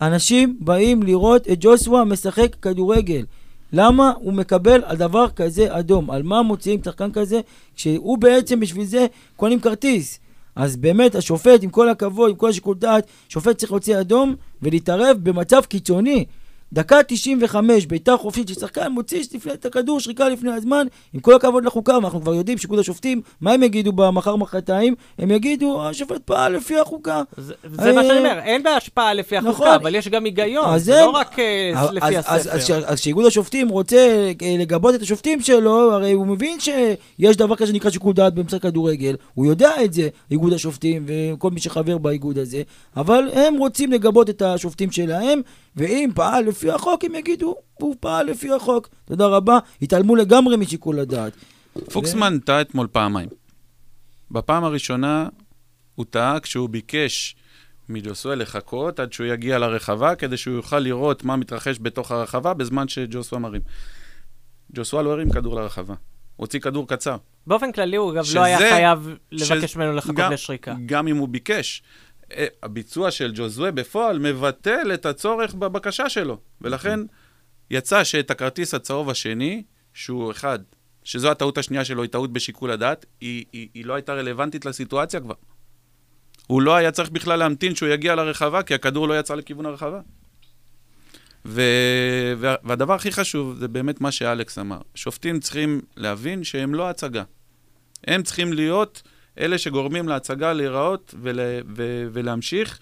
אנשים באים לראות את ג'וסווה משחק כדורגל. למה הוא מקבל על דבר כזה אדום? על מה מוציאים שחקן כזה, כשהוא בעצם בשביל זה קונים כרטיס? אז באמת השופט, עם כל הכבוד, עם כל השיקול דעת, שופט צריך להוציא אדום ולהתערב במצב קיצוני. דקה 95, בעיטה חופשית ששחקן מוציא לפני, את הכדור, שריקה לפני הזמן, עם כל הכבוד לחוקה, ואנחנו כבר יודעים שאיגוד השופטים, מה הם יגידו במחר מחרתיים? הם יגידו, השופט פעל לפי החוקה. זה, זה מה אה, שאני אומר, אין בה השפעה לפי החוקה, נכון. אבל יש גם היגיון, זה לא רק אה, אז- לפי אז- הספר. אז כשאיגוד השופטים רוצה אה, לגבות את השופטים שלו, הרי הוא מבין שיש דבר כזה שנקרא שיקול דעת במשחק כדורגל, הוא יודע את זה, איגוד השופטים וכל מי שחבר באיגוד הזה, אבל הם רוצים לגבות את השופטים שלהם, ואם פעל לפי החוק, הם יגידו, הוא פעל לפי החוק. תודה רבה, התעלמו לגמרי משיקול הדעת. פוקסמן טעה אתמול פעמיים. בפעם הראשונה הוא טעה כשהוא ביקש מג'וסואל לחכות עד שהוא יגיע לרחבה, כדי שהוא יוכל לראות מה מתרחש בתוך הרחבה בזמן שג'וסווה מרים. ג'וסווה לא הרים כדור לרחבה, הוא הוציא כדור קצר. באופן כללי הוא אגב שזה- לא היה חייב לבקש ש- ממנו לחכות גם- לשריקה. גם אם הוא ביקש. הביצוע של ג'וזווה בפועל מבטל את הצורך בבקשה שלו, ולכן יצא שאת הכרטיס הצהוב השני, שהוא אחד, שזו הטעות השנייה שלו, היא טעות בשיקול הדעת, היא, היא, היא לא הייתה רלוונטית לסיטואציה כבר. הוא לא היה צריך בכלל להמתין שהוא יגיע לרחבה, כי הכדור לא יצא לכיוון הרחבה. ו... וה- והדבר הכי חשוב זה באמת מה שאלכס אמר. שופטים צריכים להבין שהם לא הצגה. הם צריכים להיות אלה שגורמים להצגה להיראות ול... ו... ולהמשיך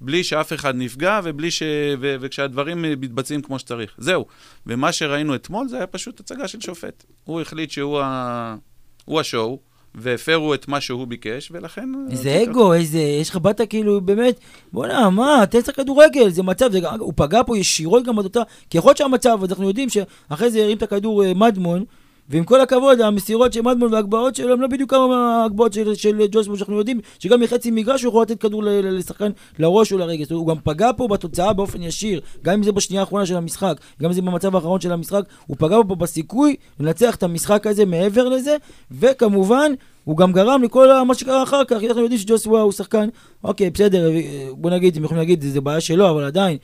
בלי שאף אחד נפגע ובלי ש... ו... וכשהדברים מתבצעים כמו שצריך. זהו. ומה שראינו אתמול זה היה פשוט הצגה של שופט. הוא החליט שהוא ה... הוא השואו, והפרו את מה שהוא ביקש, ולכן... איזה אגו, איזה, יש לך באת כאילו, באמת, בוא'נה, מה, תן קצת כדורגל, זה מצב, זה, הוא פגע פה ישירות גם באותה, כי יכול להיות שהמצב, אז אנחנו יודעים שאחרי זה הרים את הכדור אה, מדמון, ועם כל הכבוד, המסירות של מדמון וההגבהות שלו הם לא בדיוק כמה ההגבהות של, של ג'וסבו שאנחנו יודעים, שגם מחצי מגרש הוא יכול לתת כדור לשחקן לראש או לרגל. הוא גם פגע פה בתוצאה באופן ישיר, גם אם זה בשנייה האחרונה של המשחק, גם אם זה במצב האחרון של המשחק, הוא פגע פה בסיכוי לנצח את המשחק הזה מעבר לזה, וכמובן, הוא גם גרם לכל מה שקרה אחר כך, אנחנו יודעים שג'וסווה הוא שחקן, אוקיי, בסדר, אה, בוא נגיד, הם יכולים להגיד, זה בעיה שלו, אבל עדיין,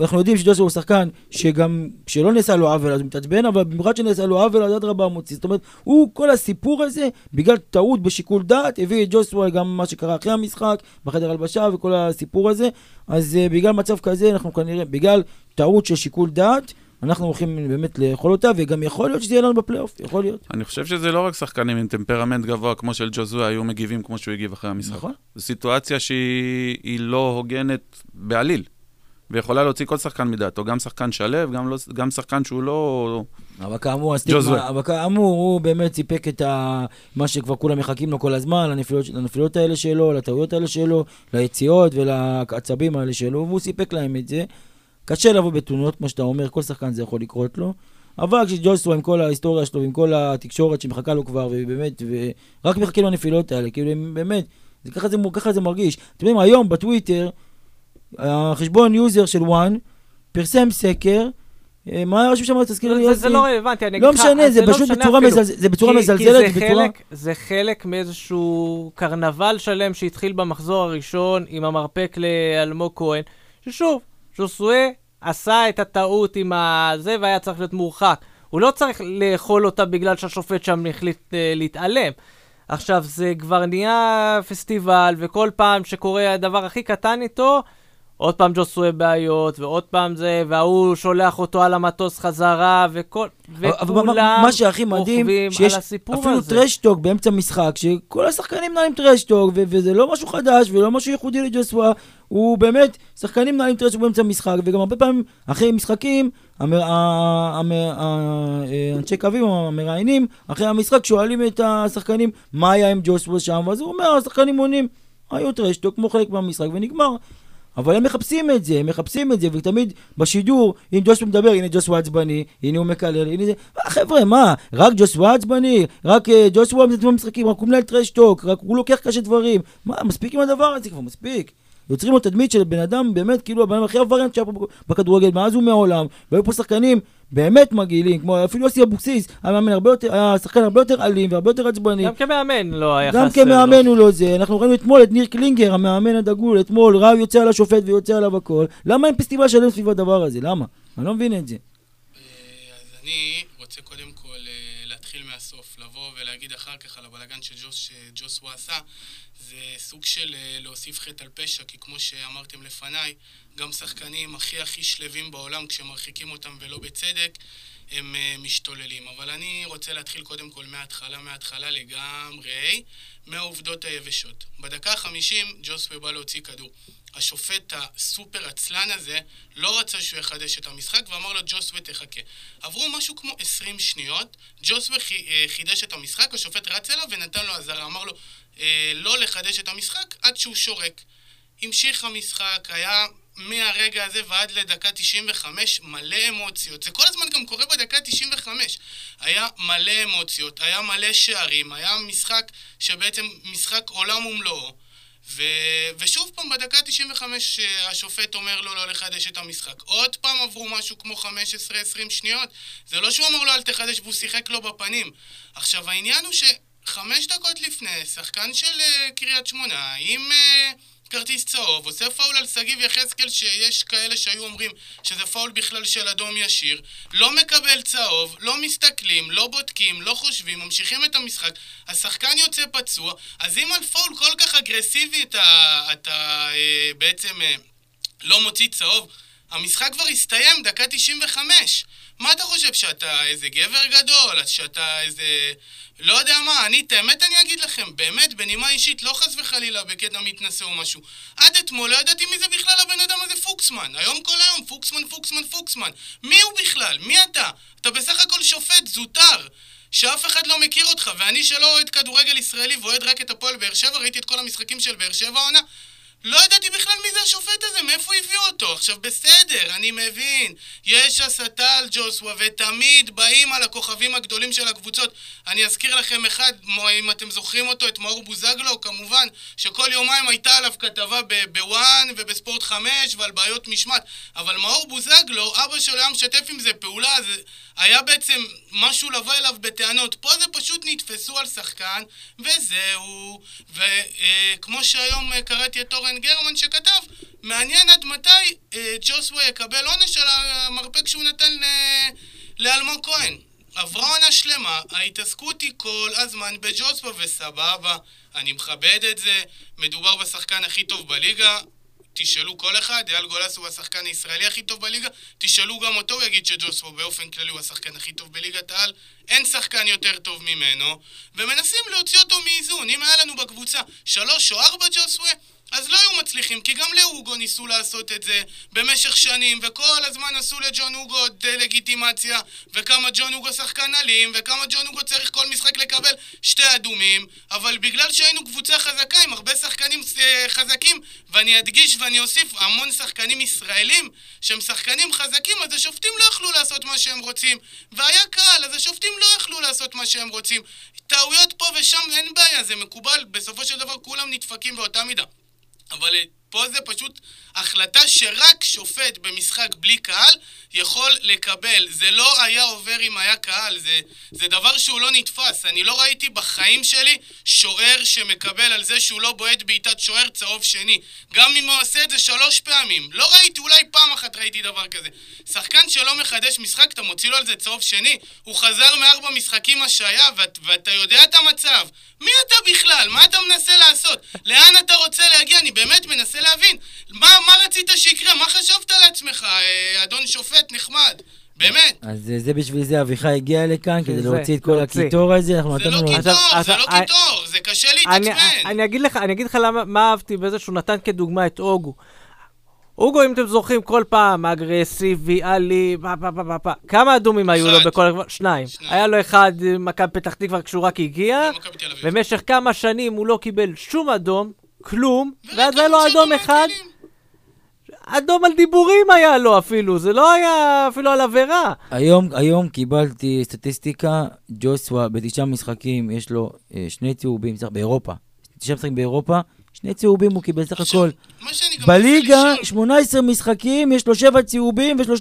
אנחנו יודעים שג'וסווה הוא שחקן שגם כשלא נעשה לו עוול אז הוא מתעצבן, אבל במיוחד שנעשה לו עוול אז אדרבה מוציא. זאת אומרת, הוא, כל הסיפור הזה, בגלל טעות בשיקול דעת, הביא את ג'וסווה גם מה שקרה אחרי המשחק, בחדר הלבשה וכל הסיפור הזה. אז uh, בגלל מצב כזה, אנחנו כנראה, בגלל טעות של שיקול דעת, אנחנו הולכים באמת לאכול אותה, וגם יכול להיות שזה יהיה לנו בפלייאוף, יכול להיות. אני חושב שזה לא רק שחקנים עם טמפרמנט גבוה כמו של ג'וזואה היו מגיבים כמו שהוא הגיב אחרי המשחק. נכון. זו סיטואציה שהיא היא לא הוגנת בעליל, ויכולה להוציא כל שחקן מדעתו, גם שחקן שלו, גם, לא, גם שחקן שהוא לא... אבל כאמור, הסטיגמה. אבל כאמור, הוא באמת סיפק את ה... מה שכבר כולם מחכים לו כל הזמן, לנפילות, לנפילות האלה שלו, לטעויות האלה שלו, ליציאות ולעצבים האלה שלו, והוא סיפק להם את זה. קשה לבוא בטענות, כמו שאתה אומר, כל שחקן זה יכול לקרות לו. אבל כשג'וסווה עם כל ההיסטוריה שלו, ועם כל התקשורת שמחכה לו כבר, ובאמת, ורק מחכה לו הנפילות האלה, כאילו, באמת, זה, ככה, זה, ככה זה מרגיש. אתם יודעים, היום בטוויטר, החשבון user של ONE פרסם סקר, אה, מה היה רשום שם? תזכיר לי. זה- יוסי. זה לא רלוונטי, אני לא אגיד לך, משנה, זה לא פשוט משנה בצורה זה בצורה כי- מזלזלת, כי זה זה בצורה- חלק- זה חלק מאיזשהו קרנבל שלם שהתחיל במחזור הראשון עם המרפק לאלמוג כהן, ששוב, ז'וסואה עשה את הטעות עם הזה והיה צריך להיות מורחק. הוא לא צריך לאכול אותה בגלל שהשופט שם החליט אה, להתעלם. עכשיו, זה כבר נהיה פסטיבל, וכל פעם שקורה הדבר הכי קטן איתו, עוד פעם ג'וסואה בעיות, ועוד פעם זה, וההוא שולח אותו על המטוס חזרה, וכל... וכולם מה שהכי מדהים, רוכבים שיש על הסיפור אפילו הזה. טרשטוק באמצע משחק, שכל השחקנים מנהלים טרשטוק, וזה לא משהו חדש ולא משהו ייחודי לג'וסווה, הוא באמת, שחקנים מנהלים טרשטוק באמצע משחק, וגם הרבה פעמים אחרי משחקים, המ- ה- המ- ה- אנשי קווים, המראיינים, אחרי המשחק שואלים את השחקנים מה היה עם ג'וסווה שם, ואז הוא אומר, השחקנים עונים, היו trash talk כמו חלק מהמשחק ונגמר. אבל הם מחפשים את זה, הם מחפשים את זה, ותמיד בשידור, אם ג'וסווה מדבר, הנה ג'וסווה עצבני, הנה הוא מקלל, הנה זה... אה, חבר'ה, מה, רק ג'וסווה עצבני? רק אה, ג'וסווה מזמן במשחקים, רק הוא מנהל trash talk, רק הוא לוקח קשה דברים. מה, מספיק עם הדבר הזה כבר, מספיק. יוצרים לו תדמית של בן אדם, באמת, כאילו הבן אדם הכי עבריין שהיה פה בכדורגל מאז ומעולם, והיו פה שחקנים באמת מגעילים, כמו אפילו יוסי אבוקסיס, היה שחקן הרבה יותר אלים והרבה יותר עצבני. גם כמאמן לא היה גם חסר לו. כמאמן הוא לא זה, אנחנו ראינו אתמול את ניר קלינגר, המאמן הדגול, אתמול רב יוצא על השופט ויוצא עליו הכל. למה אין פסטיבל שלם סביב הדבר הזה? למה? אני לא מבין את זה. אה, אז אני רוצה קודם כל אה, להתחיל מהסוף, לבוא ולהגיד אחר כך על הבלגן שג'וס, שג'וסווה עשה, סוג של אה, להוסיף חטא על פשע, כי כמו שאמרתם לפניי, גם שחקנים הכי הכי שלווים בעולם, כשמרחיקים אותם ולא בצדק, הם אה, משתוללים. אבל אני רוצה להתחיל קודם כל מההתחלה, מההתחלה לגמרי, מהעובדות היבשות. בדקה ה-50 ג'וסווה בא להוציא כדור. השופט הסופר עצלן הזה לא רצה שהוא יחדש את המשחק ואמר לו ג'וסווה תחכה. עברו משהו כמו 20 שניות, ג'וסווה אה, חידש את המשחק, השופט רץ אליו ונתן לו אזהרה, אמר לו אה, לא לחדש את המשחק עד שהוא שורק. המשיך המשחק, היה מהרגע הזה ועד לדקה 95 מלא אמוציות. זה כל הזמן גם קורה בדקה 95. היה מלא אמוציות, היה מלא שערים, היה משחק שבעצם משחק עולם ומלואו. ו... ושוב פעם, בדקה 95 אה, השופט אומר לו לא לחדש את המשחק. עוד פעם עברו משהו כמו 15-20 שניות. זה לא שהוא אמר לו אל תחדש והוא שיחק לו בפנים. עכשיו, העניין הוא שחמש דקות לפני, שחקן של uh, קריית שמונה, עם uh, כרטיס צהוב, עושה פאול על שגיב יחזקאל, שיש כאלה שהיו אומרים שזה פאול בכלל של אדום ישיר, לא מקבל צהוב, לא מסתכלים, לא בודקים, לא חושבים, ממשיכים את המשחק, השחקן יוצא פצוע, אז אם על פאול כל כך אגרסיבי אתה, אתה אה, בעצם אה, לא מוציא צהוב, המשחק כבר הסתיים, דקה 95. מה אתה חושב, שאתה איזה גבר גדול? שאתה איזה... לא יודע מה, אני, את האמת אני אגיד לכם, באמת, בנימה אישית, לא חס וחלילה בקטע מתנשא או משהו. עד אתמול לא ידעתי מי זה בכלל הבן אדם הזה פוקסמן. היום כל היום, פוקסמן, פוקסמן, פוקסמן. מי הוא בכלל? מי אתה? אתה בסך הכל שופט זוטר. שאף אחד לא מכיר אותך, ואני שלא אוהד כדורגל ישראלי ואוהד רק את הפועל באר שבע, ראיתי את כל המשחקים של באר שבע העונה, לא ידעתי בכלל מי זה השופט הזה, מאיפה הביאו אותו. עכשיו, בסדר, אני מבין, יש הסתה על ג'וסווה, ותמיד באים על הכוכבים הגדולים של הקבוצות. אני אזכיר לכם אחד, אם אתם זוכרים אותו, את מאור בוזגלו, כמובן, שכל יומיים הייתה עליו כתבה בוואן ובספורט 5 ועל בעיות משמעת. אבל מאור בוזגלו, אבא שלו היה משתף עם זה פעולה, זה היה בעצם משהו לבוא אליו בטענות. פה זה פשוט נתפסו על שחקן, וזהו. וכמו אה, שהיום אה, קראתי את אורן גרמן שכתב, מעניין עד מתי אה, ג'וסווה יקבל עונש על המרפק שהוא נתן לאלמוג כהן. עברה עונה שלמה, ההתעסקות היא כל הזמן בג'וסווה וסבבה, אני מכבד את זה, מדובר בשחקן הכי טוב בליגה, תשאלו כל אחד, אייל גולס הוא השחקן הישראלי הכי טוב בליגה, תשאלו גם אותו, הוא יגיד שג'וספו באופן כללי הוא השחקן הכי טוב בליגת העל, אין שחקן יותר טוב ממנו, ומנסים להוציא אותו מאיזון. אם היה לנו בקבוצה שלוש או ארבע ג'וסווה, אז לא היו מצליחים, כי גם לאוגו ניסו לעשות את זה במשך שנים, וכל הזמן עשו לג'ון אוגו דה-לגיטימציה, וכמה ג'ון אוגו שחקן אלים, וכמה ג'ון אוגו צריך כל משחק לקבל שתי אדומים, אבל בגלל שהיינו קבוצה חזקה עם הרבה שחקנים אה, חזקים, ואני אדגיש ואני אוסיף המון שחקנים ישראלים שהם שחקנים חזקים, אז השופטים לא יכלו לעשות מה שהם רוצים, והיה קהל, אז השופטים לא יכלו לעשות מה שהם רוצים. טעויות פה ושם אין בעיה, זה מקובל, בסופו של דבר כולם נדפקים באותה מידה. אבל פה זה פשוט החלטה שרק שופט במשחק בלי קהל יכול לקבל. זה לא היה עובר אם היה קהל, זה, זה דבר שהוא לא נתפס. אני לא ראיתי בחיים שלי שוער שמקבל על זה שהוא לא בועט בעיטת שוער צהוב שני. גם אם הוא עושה את זה שלוש פעמים. לא ראיתי, אולי פעם אחת ראיתי דבר כזה. שחקן שלא מחדש משחק, אתה מוציא לו על זה צהוב שני? הוא חזר מארבע משחקים השעיה, ואת, ואתה יודע את המצב. מי אתה בכלל? מה אתה מנסה לעשות? לאן אתה רוצה להגיע? אני באמת מנסה להבין. מה, מה רצית שיקרה? מה חשבת לעצמך, אה, אדון שופט נחמד? באמת. אז זה בשביל זה אביחי הגיע לכאן, כדי להוציא את כל הקיטור הזה, אנחנו נתנו לו... זה לא קיטור, זה לא קיטור, זה קשה להתעצבן. אני אגיד לך, אני אגיד לך מה אהבתי בזה שהוא נתן כדוגמה את אוגו. אוגו, אם אתם זוכרים, כל פעם אגרסיבי, עלי, פה פה פה פה פה. כמה אדומים היו לו בכל... שניים. היה לו אחד, מכבי פתח תקווה, כשהוא רק הגיע. במשך כמה שנים הוא לא קיבל שום אדום, כלום, ואז היה לו אדום אחד. אדום על דיבורים היה לו אפילו, זה לא היה אפילו על עבירה. היום, היום קיבלתי סטטיסטיקה, ג'וסווה בתשעה משחקים, יש לו אה, שני צהובים, באירופה. תשעה משחקים באירופה, שני צהובים הוא קיבל סך הכל. בליגה, 18 משחקים, יש לו שבע צהובים ויש לו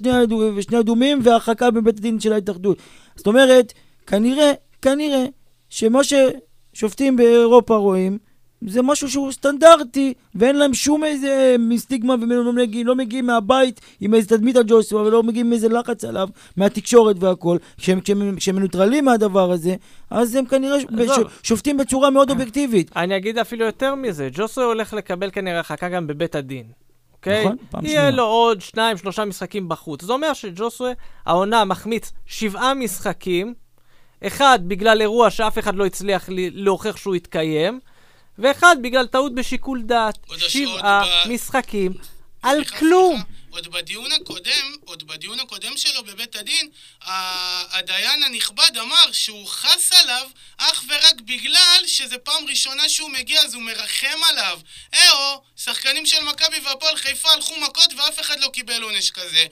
שני אדומים והרחקה בבית הדין של ההתאחדות. זאת אומרת, כנראה, כנראה, שמה ששופטים באירופה רואים, זה משהו שהוא סטנדרטי, ואין להם שום איזה סטיגמה, והם לא מגיעים, לא מגיעים מהבית עם איזה תדמית על ג'וסווה, ולא מגיעים עם איזה לחץ עליו, מהתקשורת והכל. כשהם, כשהם, כשהם מנוטרלים מהדבר הזה, אז הם כנראה בש, שופטים בצורה מאוד אובייקטיבית. אני אגיד אפילו יותר מזה, ג'וסווה הולך לקבל כנראה הרחקה גם בבית הדין. אוקיי? נכון, פעם שנייה. יהיה לו עוד שניים, שלושה משחקים בחוץ. זה אומר שג'וסווה, העונה מחמיץ שבעה משחקים, אחד בגלל אירוע שאף אחד לא הצליח להוכיח שהוא התקיים, ואחד בגלל טעות בשיקול דעת. שבעה משחקים על כלום. עוד בדיון הקודם, עוד בדיון הקודם שלו בבית הדין, הדיין הנכבד אמר שהוא חס עליו אך ורק בגלל שזה פעם ראשונה שהוא מגיע אז הוא מרחם עליו. אהו, שחקנים של מכבי והפועל חיפה הלכו מכות ואף אחד לא קיבל עונש כזה.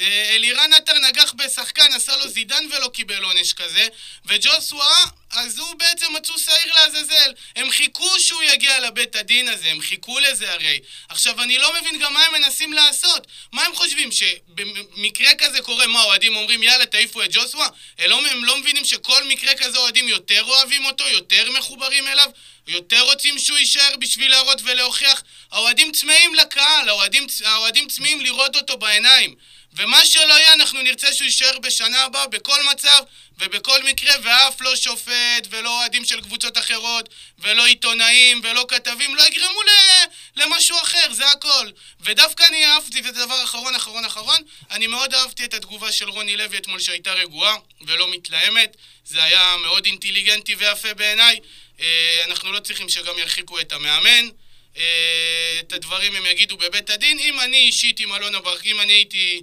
אה, אלירן עטר נגח בשחקן, עשה לו זידן ולא קיבל עונש כזה, וג'וסווה, אז הוא בעצם מצאו שעיר לעזאזל. הם חיכו שהוא יגיע לבית הדין הזה, הם חיכו לזה הרי. עכשיו, אני לא מבין גם מה הם מנסים לעשות. מה הם חושבים, שבמקרה כזה קורה, מה, אוהדים אומרים, יאללה, תעיפו את ג'וסווה? הם לא, הם לא מבינים שכל מקרה כזה אוהדים יותר אוהבים אותו, יותר מחוברים אליו? יותר רוצים שהוא יישאר בשביל להראות ולהוכיח? האוהדים צמאים לקהל, האוהדים, האוהדים צמאים לראות אותו בעיניים. ומה שלא יהיה, אנחנו נרצה שהוא יישאר בשנה הבאה בכל מצב ובכל מקרה, ואף לא שופט ולא אוהדים של קבוצות אחרות ולא עיתונאים ולא כתבים לא יגרמו למשהו אחר, זה הכל. ודווקא אני אהבתי, וזה דבר אחרון, אחרון, אחרון, אני מאוד אהבתי את התגובה של רוני לוי אתמול שהייתה רגועה ולא מתלהמת. זה היה מאוד אינטליגנטי ויפה בעיניי. אה, אנחנו לא צריכים שגם ירחיקו את המאמן. אה, את הדברים הם יגידו בבית הדין. אם אני אישית עם אלונה ברקת, אם אני הייתי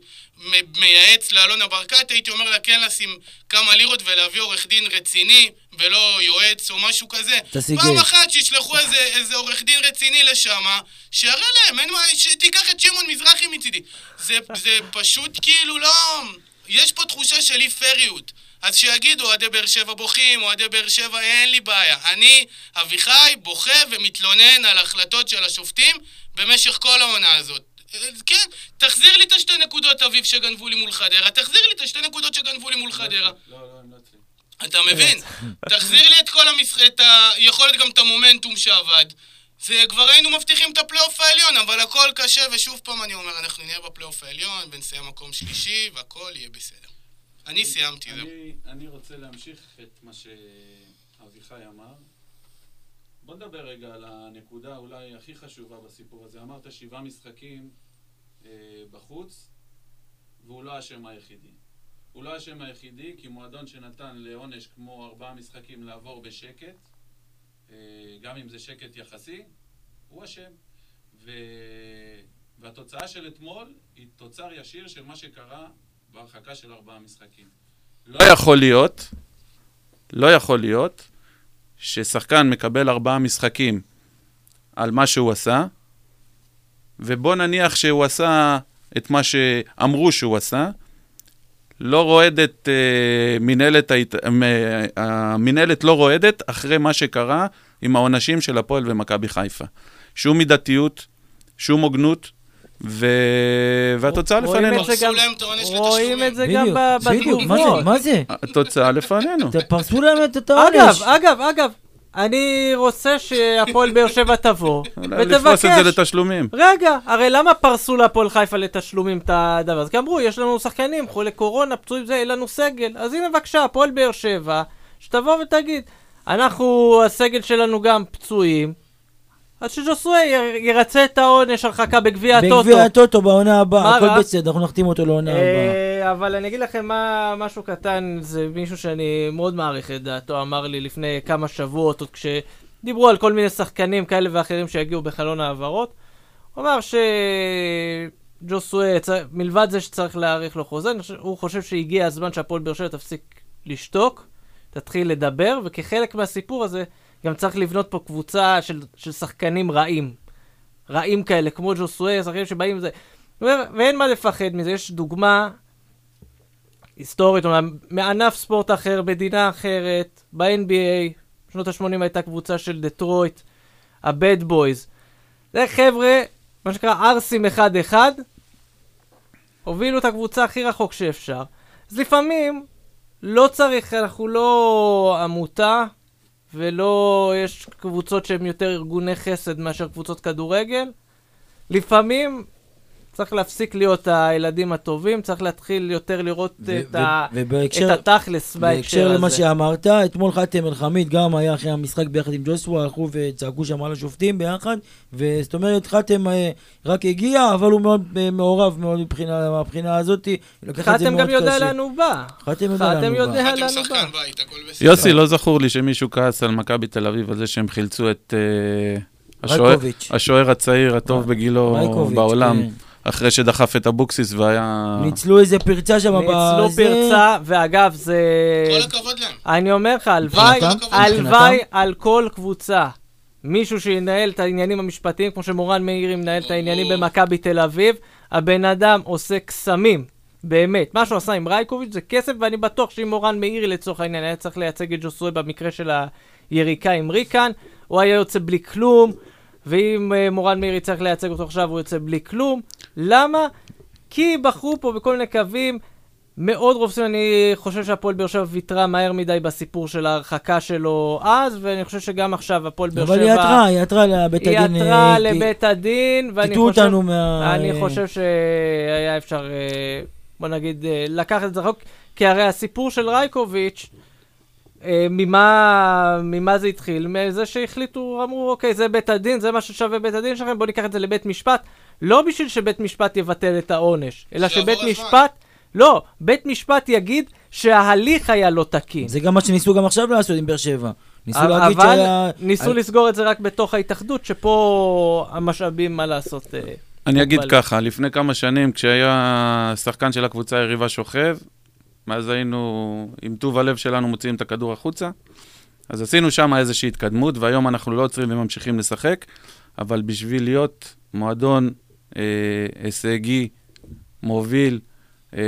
מייעץ לאלונה ברקת, הייתי אומר לה כן לשים כמה לירות ולהביא עורך דין רציני, ולא יועץ או משהו כזה. תשיג פעם. אחת שישלחו איזה, איזה עורך דין רציני לשם, שיראה להם, אין מה, שתיקח את שמעון מזרחי מצידי. זה, זה פשוט כאילו לא... יש פה תחושה של אי פריות. אז שיגידו, אוהדי באר שבע בוכים, אוהדי באר שבע, אין לי בעיה. אני, אביחי, בוכה ומתלונן על החלטות של השופטים במשך כל העונה הזאת. כן, תחזיר לי את השתי נקודות, אביב, שגנבו לי מול חדרה. תחזיר לי את השתי נקודות שגנבו לי מול חדרה. לא, לא, הם לא אצלי. אתה מבין? תחזיר לי את כל המשחק, את ה... יכול להיות גם את המומנטום שאבד. זה כבר היינו מבטיחים את הפלייאוף העליון, אבל הכל קשה, ושוב פעם אני אומר, אנחנו נהיה בפלייאוף העליון, ונסיים מקום שלישי, והכל יהיה בסדר. אני סיימתי. אני, אני רוצה להמשיך את מה שאביחי אמר. בוא נדבר רגע על הנקודה אולי הכי חשובה בסיפור הזה. אמרת שבעה משחקים אה, בחוץ, והוא לא האשם היחידי. הוא לא האשם היחידי, כי מועדון שנתן לעונש כמו ארבעה משחקים לעבור בשקט, אה, גם אם זה שקט יחסי, הוא אשם. והתוצאה של אתמול היא תוצר ישיר של מה שקרה בהרחקה של ארבעה משחקים. לא יכול להיות, לא יכול להיות, ששחקן מקבל ארבעה משחקים על מה שהוא עשה, ובוא נניח שהוא עשה את מה שאמרו שהוא עשה, לא רועדת אה, מנהלת, אה, המנהלת לא רועדת אחרי מה שקרה עם העונשים של הפועל ומכבי חיפה. שום מידתיות, שום הוגנות, ו... והתוצאה לפנינו. העונש רואים את זה גם בדיוק, ב- בדיוק, מה זה, בתגובות. מה זה? התוצאה לפנינו. פרסו להם את את אגב, העונש. אגב, אגב, אני רוצה שהפועל באר שבע תבוא אולי לפרוס את זה ותבקש. לתשלומים. רגע, הרי למה פרסו להפועל חיפה לתשלומים את הדבר הזה? כי אמרו, יש לנו שחקנים, חולי קורונה, פצועים זה, אין לנו סגל. אז הנה בבקשה, הפועל באר שבע, שתבוא ותגיד, אנחנו, הסגל שלנו גם פצועים, אז שז'וסווה יר- ירצה את העונש הרחקה בגביע הטוטו. בגביע הטוטו בעונה הבאה, הכל? בסדר, אנחנו נחתים אותו לעונה הבאה. אה, אבל אני אגיד לכם מה, משהו קטן, זה מישהו שאני מאוד מעריך את דעתו, אמר לי לפני כמה שבועות, עוד כשדיברו על כל מיני שחקנים כאלה ואחרים שיגיעו בחלון העברות. הוא אמר שג'וסווה, מלבד זה שצריך להאריך לו חוזה, הוא חושב שהגיע הזמן שהפועל באר שבע תפסיק לשתוק, תתחיל לדבר, וכחלק מהסיפור הזה, גם צריך לבנות פה קבוצה של, של שחקנים רעים. רעים כאלה, כמו ג'וסווה, שחקנים שבאים זה... ו- ואין מה לפחד מזה, יש דוגמה היסטורית, אומנם מענף ספורט אחר, מדינה אחרת, ב-NBA, בשנות ה-80 הייתה קבוצה של דטרויט, ה-Bad Boys. זה חבר'ה, מה שנקרא ערסים אחד-אחד, הובילו את הקבוצה הכי רחוק שאפשר. אז לפעמים לא צריך, אנחנו לא עמותה, ולא, יש קבוצות שהן יותר ארגוני חסד מאשר קבוצות כדורגל. לפעמים צריך להפסיק להיות הילדים הטובים, צריך להתחיל יותר לראות ו- את, ו- ה... ובהקשר- את התכלס בהקשר בהקשר הזה. למה שאמרת, אתמול חתם אל-חמיד גם היה אחרי המשחק ביחד עם ג'וסווה, הלכו וצעקו שם על השופטים ביחד, וזאת אומרת, חתם אה, רק הגיע, אבל הוא מאוד אה, מעורב מאוד מבחינה, מהבחינה הזאת, חתם גם יודע. לאן הוא בא. חתם יודע לאן הוא בא. יוסי, לא זכור לי שמישהו כעס על מכבי תל אביב על זה שהם חילצו את אה, השוער- הצעיר הטוב בגילו בעולם, כן. אחרי שדחף את אבוקסיס והיה... ניצלו איזה פרצה שם ניצלו בזה. פרצה, ואגב, זה... כל הכבוד להם. אני אומר לך, הלוואי? הלוואי? על כל קבוצה. מישהו שינהל את העניינים המשפטיים, כמו שמורן מאירי מנהל את העניינים. במכבי תל אביב. הבן אדם עושה קסמים, באמת. מה שהוא עשה עם רייקוביץ' זה כסף, ואני בטוח שאם מורן מאירי לצורך העניין היה צריך לייצג את ג'וסוי במקרה של היריקה עם ריקן, הוא היה יוצא בלי כלום, ואם uh, מורן מאירי צריך לייצג אותו עכשיו, הוא יוצא בלי כלום. למה? כי בחרו פה בכל מיני קווים מאוד רופסים, אני חושב שהפועל באר שבע ויתרה מהר מדי בסיפור של ההרחקה שלו אז, ואני חושב שגם עכשיו הפועל באר שבע... אבל היא עתרה, היא עתרה לבית היא הדין. עתרה אה, לבית הדין, ואני חושב... אותנו מה... אני חושב שהיה אפשר, אה, בוא נגיד, אה, לקחת את זה רחוק, כי הרי הסיפור של רייקוביץ', ממה, ממה זה התחיל? מזה שהחליטו, אמרו, אוקיי, זה בית הדין, זה מה ששווה בית הדין שלכם, בואו ניקח את זה לבית משפט. לא בשביל שבית משפט יבטל את העונש, אלא שבית הזמן. משפט, לא, בית משפט יגיד שההליך היה לא תקין. זה גם מה שניסו גם עכשיו לעשות עם באר שבע. ניסו להגיד אבל שהיה... ניסו על- לסגור את זה רק בתוך ההתאחדות, שפה המשאבים, מה לעשות. אה, אני אגיד ככה, לפני כמה שנים, כשהיה שחקן של הקבוצה היריבה שוכב, מאז היינו עם טוב הלב שלנו מוציאים את הכדור החוצה, אז עשינו שם איזושהי התקדמות, והיום אנחנו לא עוצרים וממשיכים לשחק, אבל בשביל להיות מועדון אה, הישגי, מוביל, אה,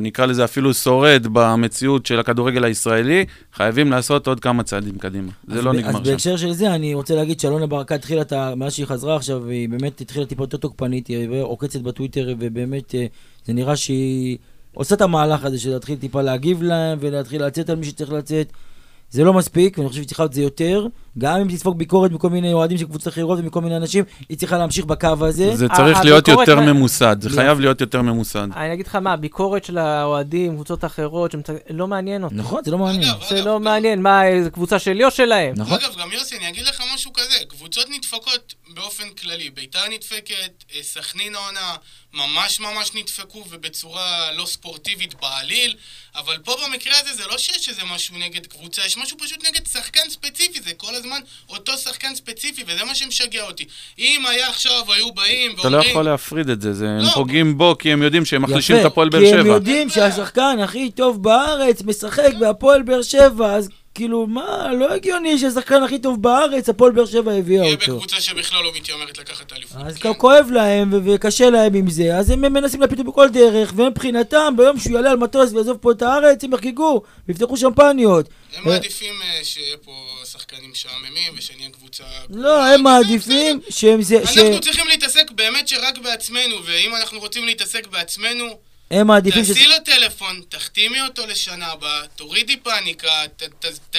נקרא לזה אפילו שורד במציאות של הכדורגל הישראלי, חייבים לעשות עוד כמה צעדים קדימה. זה אז לא ב- נגמר אז שם. בהקשר של זה, אני רוצה להגיד שאלונה ברקת התחילה, את ה- מאז שהיא חזרה עכשיו, היא באמת התחילה טיפה יותר תוקפנית, היא עוקצת בטוויטר, ובאמת, אה, זה נראה שהיא עושה את המהלך הזה של להתחיל טיפה להגיב להם, ולהתחיל לצאת על מי שצריך לצאת. זה לא מספיק, ואני חושב שהיא צריכה להיות זה יותר. גם אם תספוג ביקורת מכל מיני אוהדים של קבוצות אחרות ומכל מיני אנשים, היא צריכה להמשיך בקו הזה. זה ה- צריך להיות יותר ממוסד, זה יופי. חייב להיות יותר ממוסד. אני אגיד לך מה, הביקורת של האוהדים, קבוצות אחרות. לא מעניין אותי. נכון, זה לא מעניין. זה לא מעניין, מה, איזה קבוצה שלי או שלהם? נכון. אגב, גם יוסי, אני אגיד לך משהו כזה, קבוצות נדפקות באופן כללי. ביתר נדפקת, אה, סכנין העונה, ממש ממש נדפקו ובצורה לא ספורטיבית בעליל, אבל פה במקרה הזה זה לא שיש איזה משהו נגד קבוצה, יש משהו פשוט נגד שחקן ספציפי, זה כל הזמן אותו שחקן ספציפי, וזה מה שמשגע אותי. אם היה עכשיו, היו באים אתה לא ואומרים... יכול להפריד את זה, זה- הם לא. פוגעים בו כי הם יודעים שהם מחלישים את הפועל באר כי הם שבע. יודעים שהשחקן הכי טוב בארץ משחק בהפועל באר שבע, אז כאילו, מה, לא הגיוני שהשחקן הכי טוב בארץ, הפועל באר שבע הביאה אותו. בקבוצה שבכלל לא מתיימרת לקחת את האליפות. אז כן? כואב להם ו- וקשה להם עם זה, אז הם מנסים להפיל בכל דרך, ומבחינתם, ביום שהוא יעלה על מטוס ויעזוב פה את הארץ, הם יחגגו, ויפתחו שמפניות. הם אה, מעדיפים אה, שיהיה פה שחקנים משעממים ושנהיה קבוצה... לא, הם מעדיפים שהם זה, ש... אנחנו צריכים להתעסק באמת שרק בעצמנו, ואם אנחנו רוצים להתעסק בעצמנו, הם מעדיפים ש... תעשי לו טלפון, תחתימי אותו לשנה הבאה, תורידי פאניקה, ת, ת, ת,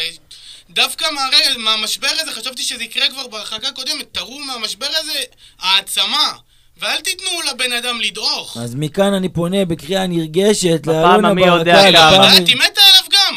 דווקא מהרי, מהמשבר הזה, חשבתי שזה יקרה כבר בהרחקה הקודמת, תראו מהמשבר הזה העצמה, ואל תיתנו לבן אדם לדרוך. אז מכאן אני פונה בקריאה נרגשת בפעם לאלונה המי יודע ברקת, כמה. בפעם- די, היא מתה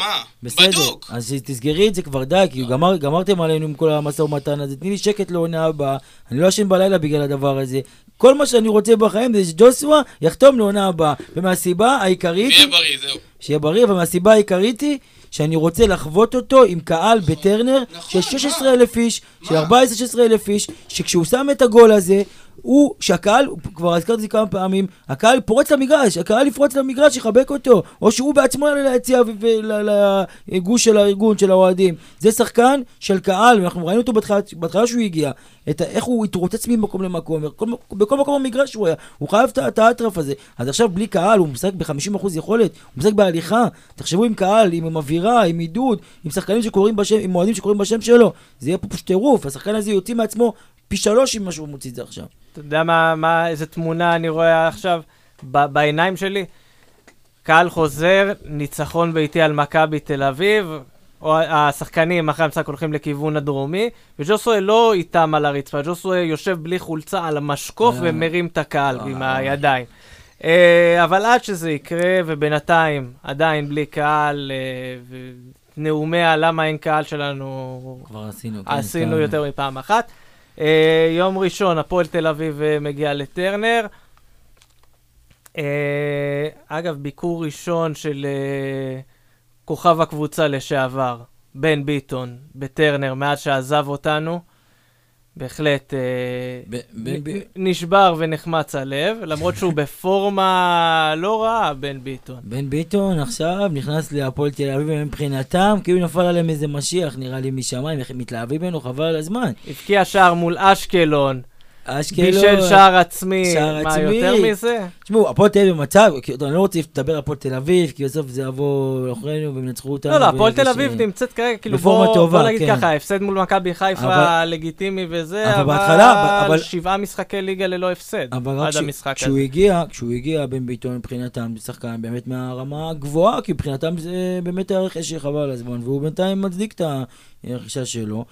אה? בסדר, בדוק. אז תסגרי את זה כבר די, כי גמר, גמרתם עלינו עם כל המשא ומתן הזה, תני לי שקט לעונה הבאה, אני לא ישן בלילה בגלל הדבר הזה. כל מה שאני רוצה בחיים זה שג'וסווה יחתום לעונה הבאה, ומהסיבה העיקרית, ויהיה בריא, זהו. שיהיה בריא, אבל מהסיבה העיקרית היא שאני רוצה לחוות אותו עם קהל בטרנר נכון, של 16,000 איש, של 14-16,000 איש, שכשהוא שם את הגול הזה, הוא, שהקהל, כבר הזכרתי את זה כמה פעמים, הקהל פורץ למגרש, הקהל יפרוץ למגרש, יחבק אותו, או שהוא בעצמו יעלה ליציע ולגוש של הארגון, של האוהדים. זה שחקן של קהל, ואנחנו ראינו אותו בהתחלה, בהתחלה שהוא הגיע, את איך הוא התרוצץ ממקום למקום, בכל, בכל מקום במגרש הוא היה, הוא חייב את האטרף הזה. אז עכשיו בלי קהל, הוא משחק ב-50% יכולת, הוא משחק בהליכה, תחשבו עם קהל, עם אווירה, עם עידוד, עם שחקנים שקוראים בשם, עם אוהדים שקוראים בשם שלו, זה יהיה פה פשוט טירוף, השחקן הזה יוציא מעצמו פי שלוש ממה שהוא מוציא את זה עכשיו. אתה יודע מה, מה, איזה תמונה אני רואה עכשיו ב, בעיניים שלי? קהל חוזר, ניצחון ביתי על מכבי תל אביב, או השחקנים אחרי המשחק הולכים לכיוון הדרומי, וג'וסווה לא איתם על הרצפה, ג'וסווה יושב בלי חולצה על המשקוף אה. ומרים את הקהל. עם הידיים. אה, אבל עד שזה יקרה, ובינתיים עדיין בלי קהל, אה, ונאומי הלמה אין קהל שלנו כבר עשינו, כן, עשינו סתם. יותר מפעם אחת. אה, יום ראשון, הפועל תל אביב אה, מגיע לטרנר. אה, אגב, ביקור ראשון של אה, כוכב הקבוצה לשעבר, בן ביטון, בטרנר, מאז שעזב אותנו. בהחלט אה, ב- בן ב- נ- נשבר ונחמץ הלב, למרות שהוא בפורמה לא רעה, בן ביטון. בן ביטון עכשיו נכנס להפועל תל אביב, מבחינתם כאילו נפל עליהם איזה משיח, נראה לי משמיים, מתלהבים ממנו, חבל על הזמן. הבקיע שער מול אשקלון, אשקלון... בישל שער עצמי, שער מה עצמי. יותר מזה? תשמעו, הפועל תל אביב במצב, אני לא רוצה לדבר על הפועל תל אביב, כי בסוף זה יבוא לאחורינו והם ינצחו אותנו. לא, לא, הפועל תל ש- אביב נמצאת כרגע, כאילו בוא טובה, בוא נגיד כן. ככה, הפסד מול מכבי חיפה אבל- לגיטימי וזה, אבל אבל בהתחלה, אבל- שבעה משחקי ליגה ללא הפסד, אבל רק עד ש- המשחק כשהוא הזה. הגיע, כשהוא הגיע בן ביטון מבחינתם, זה שחקן באמת מהרמה הגבוהה, כי מבחינתם זה באמת הרכש שחבל על הזמן, והוא בינתיים מצדיק את הרכישה שלו.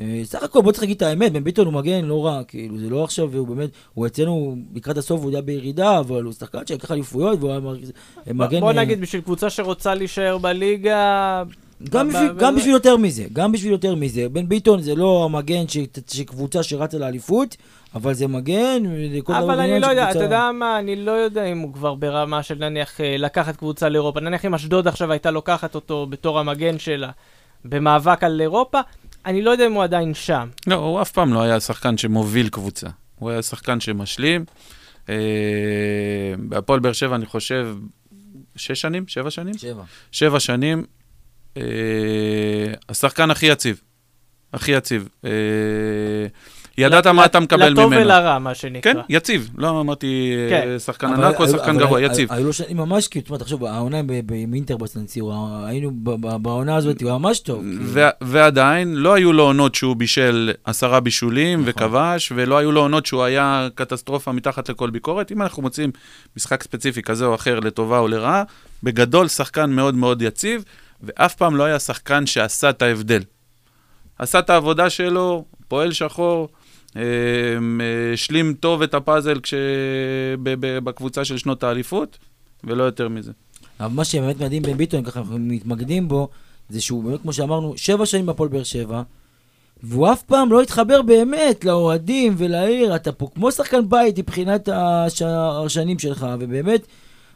אה, סך הכל בוא צריך להגיד את האמת, בן ביטון הוא מגן לא רע, כאילו זה לא עכשיו, הוא באמת, הוא אצלנו לקראת הסוף הוא היה בירידה, אבל הוא שחקן שלקח אליפויות והוא היה מרגיש- מגן... בוא אה, נגיד, בשביל קבוצה שרוצה להישאר בליגה... גם בשביל, גם בשביל יותר מזה, גם בשביל יותר מזה. בן ביטון זה לא המגן שקבוצה שרצה לאליפות, אבל זה מגן לכל אבל אני לא יודע, אתה יודע מה, אני לא יודע אם הוא כבר ברמה של נניח אה, לקחת קבוצה לאירופה. נניח אם אשדוד עכשיו הייתה לוקחת אותו בתור המגן שלה, במאבק על אירופה. אני לא יודע אם הוא עדיין שם. לא, הוא אף פעם לא היה שחקן שמוביל קבוצה. הוא היה שחקן שמשלים. אה, בהפועל באר שבע, אני חושב, שש שנים? שבע שנים? שבע. שבע שנים. אה, השחקן הכי יציב. הכי יציב. אה, ידעת מה אתה מקבל ממנו. לטוב ולרע, מה שנקרא. כן, יציב. לא אמרתי אה, כן. שחקן ענק או שחקן גרוע, יציב. היו לו שנים ממש כאילו, תשמע, תחשוב, העונה עם אינטר בסנסירו, היינו בעונה הזאת, הוא ממש טוב. כאילו. ועדיין, לא היו לו עונות שהוא בישל עשרה בישולים נכון. וכבש, ולא היו לו עונות שהוא היה קטסטרופה מתחת לכל ביקורת. אם אנחנו מוצאים משחק ספציפי כזה או אחר לטובה או לרעה, בגדול שחקן מאוד מאוד יציב, ואף פעם לא היה שחקן שעשה את ההבדל. עשה את העבודה שלו, פועל שחור, השלים טוב את הפאזל כש... בקבוצה של שנות האליפות, ולא יותר מזה. אבל מה שבאמת מדהים בן ביטון, ככה אנחנו מתמקדים בו, זה שהוא באמת, כמו שאמרנו, שבע שנים בהפועל באר שבע, והוא אף פעם לא התחבר באמת לאוהדים ולעיר, אתה פה כמו שחקן בית מבחינת הש... השנים שלך, ובאמת,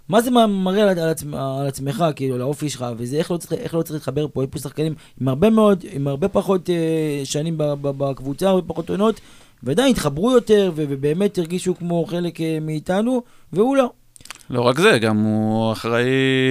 מה זה מראה על, על, עצמ... על עצמך, כאילו, לאופי שלך, וזה איך לא צריך, איך לא צריך להתחבר פה, יש פה שחקנים עם הרבה מאוד, עם הרבה פחות אה, שנים בקבוצה, הרבה פחות עונות, ועדיין התחברו יותר, ובאמת הרגישו כמו חלק אה, מאיתנו, והוא לא. לא רק זה, גם הוא אחראי,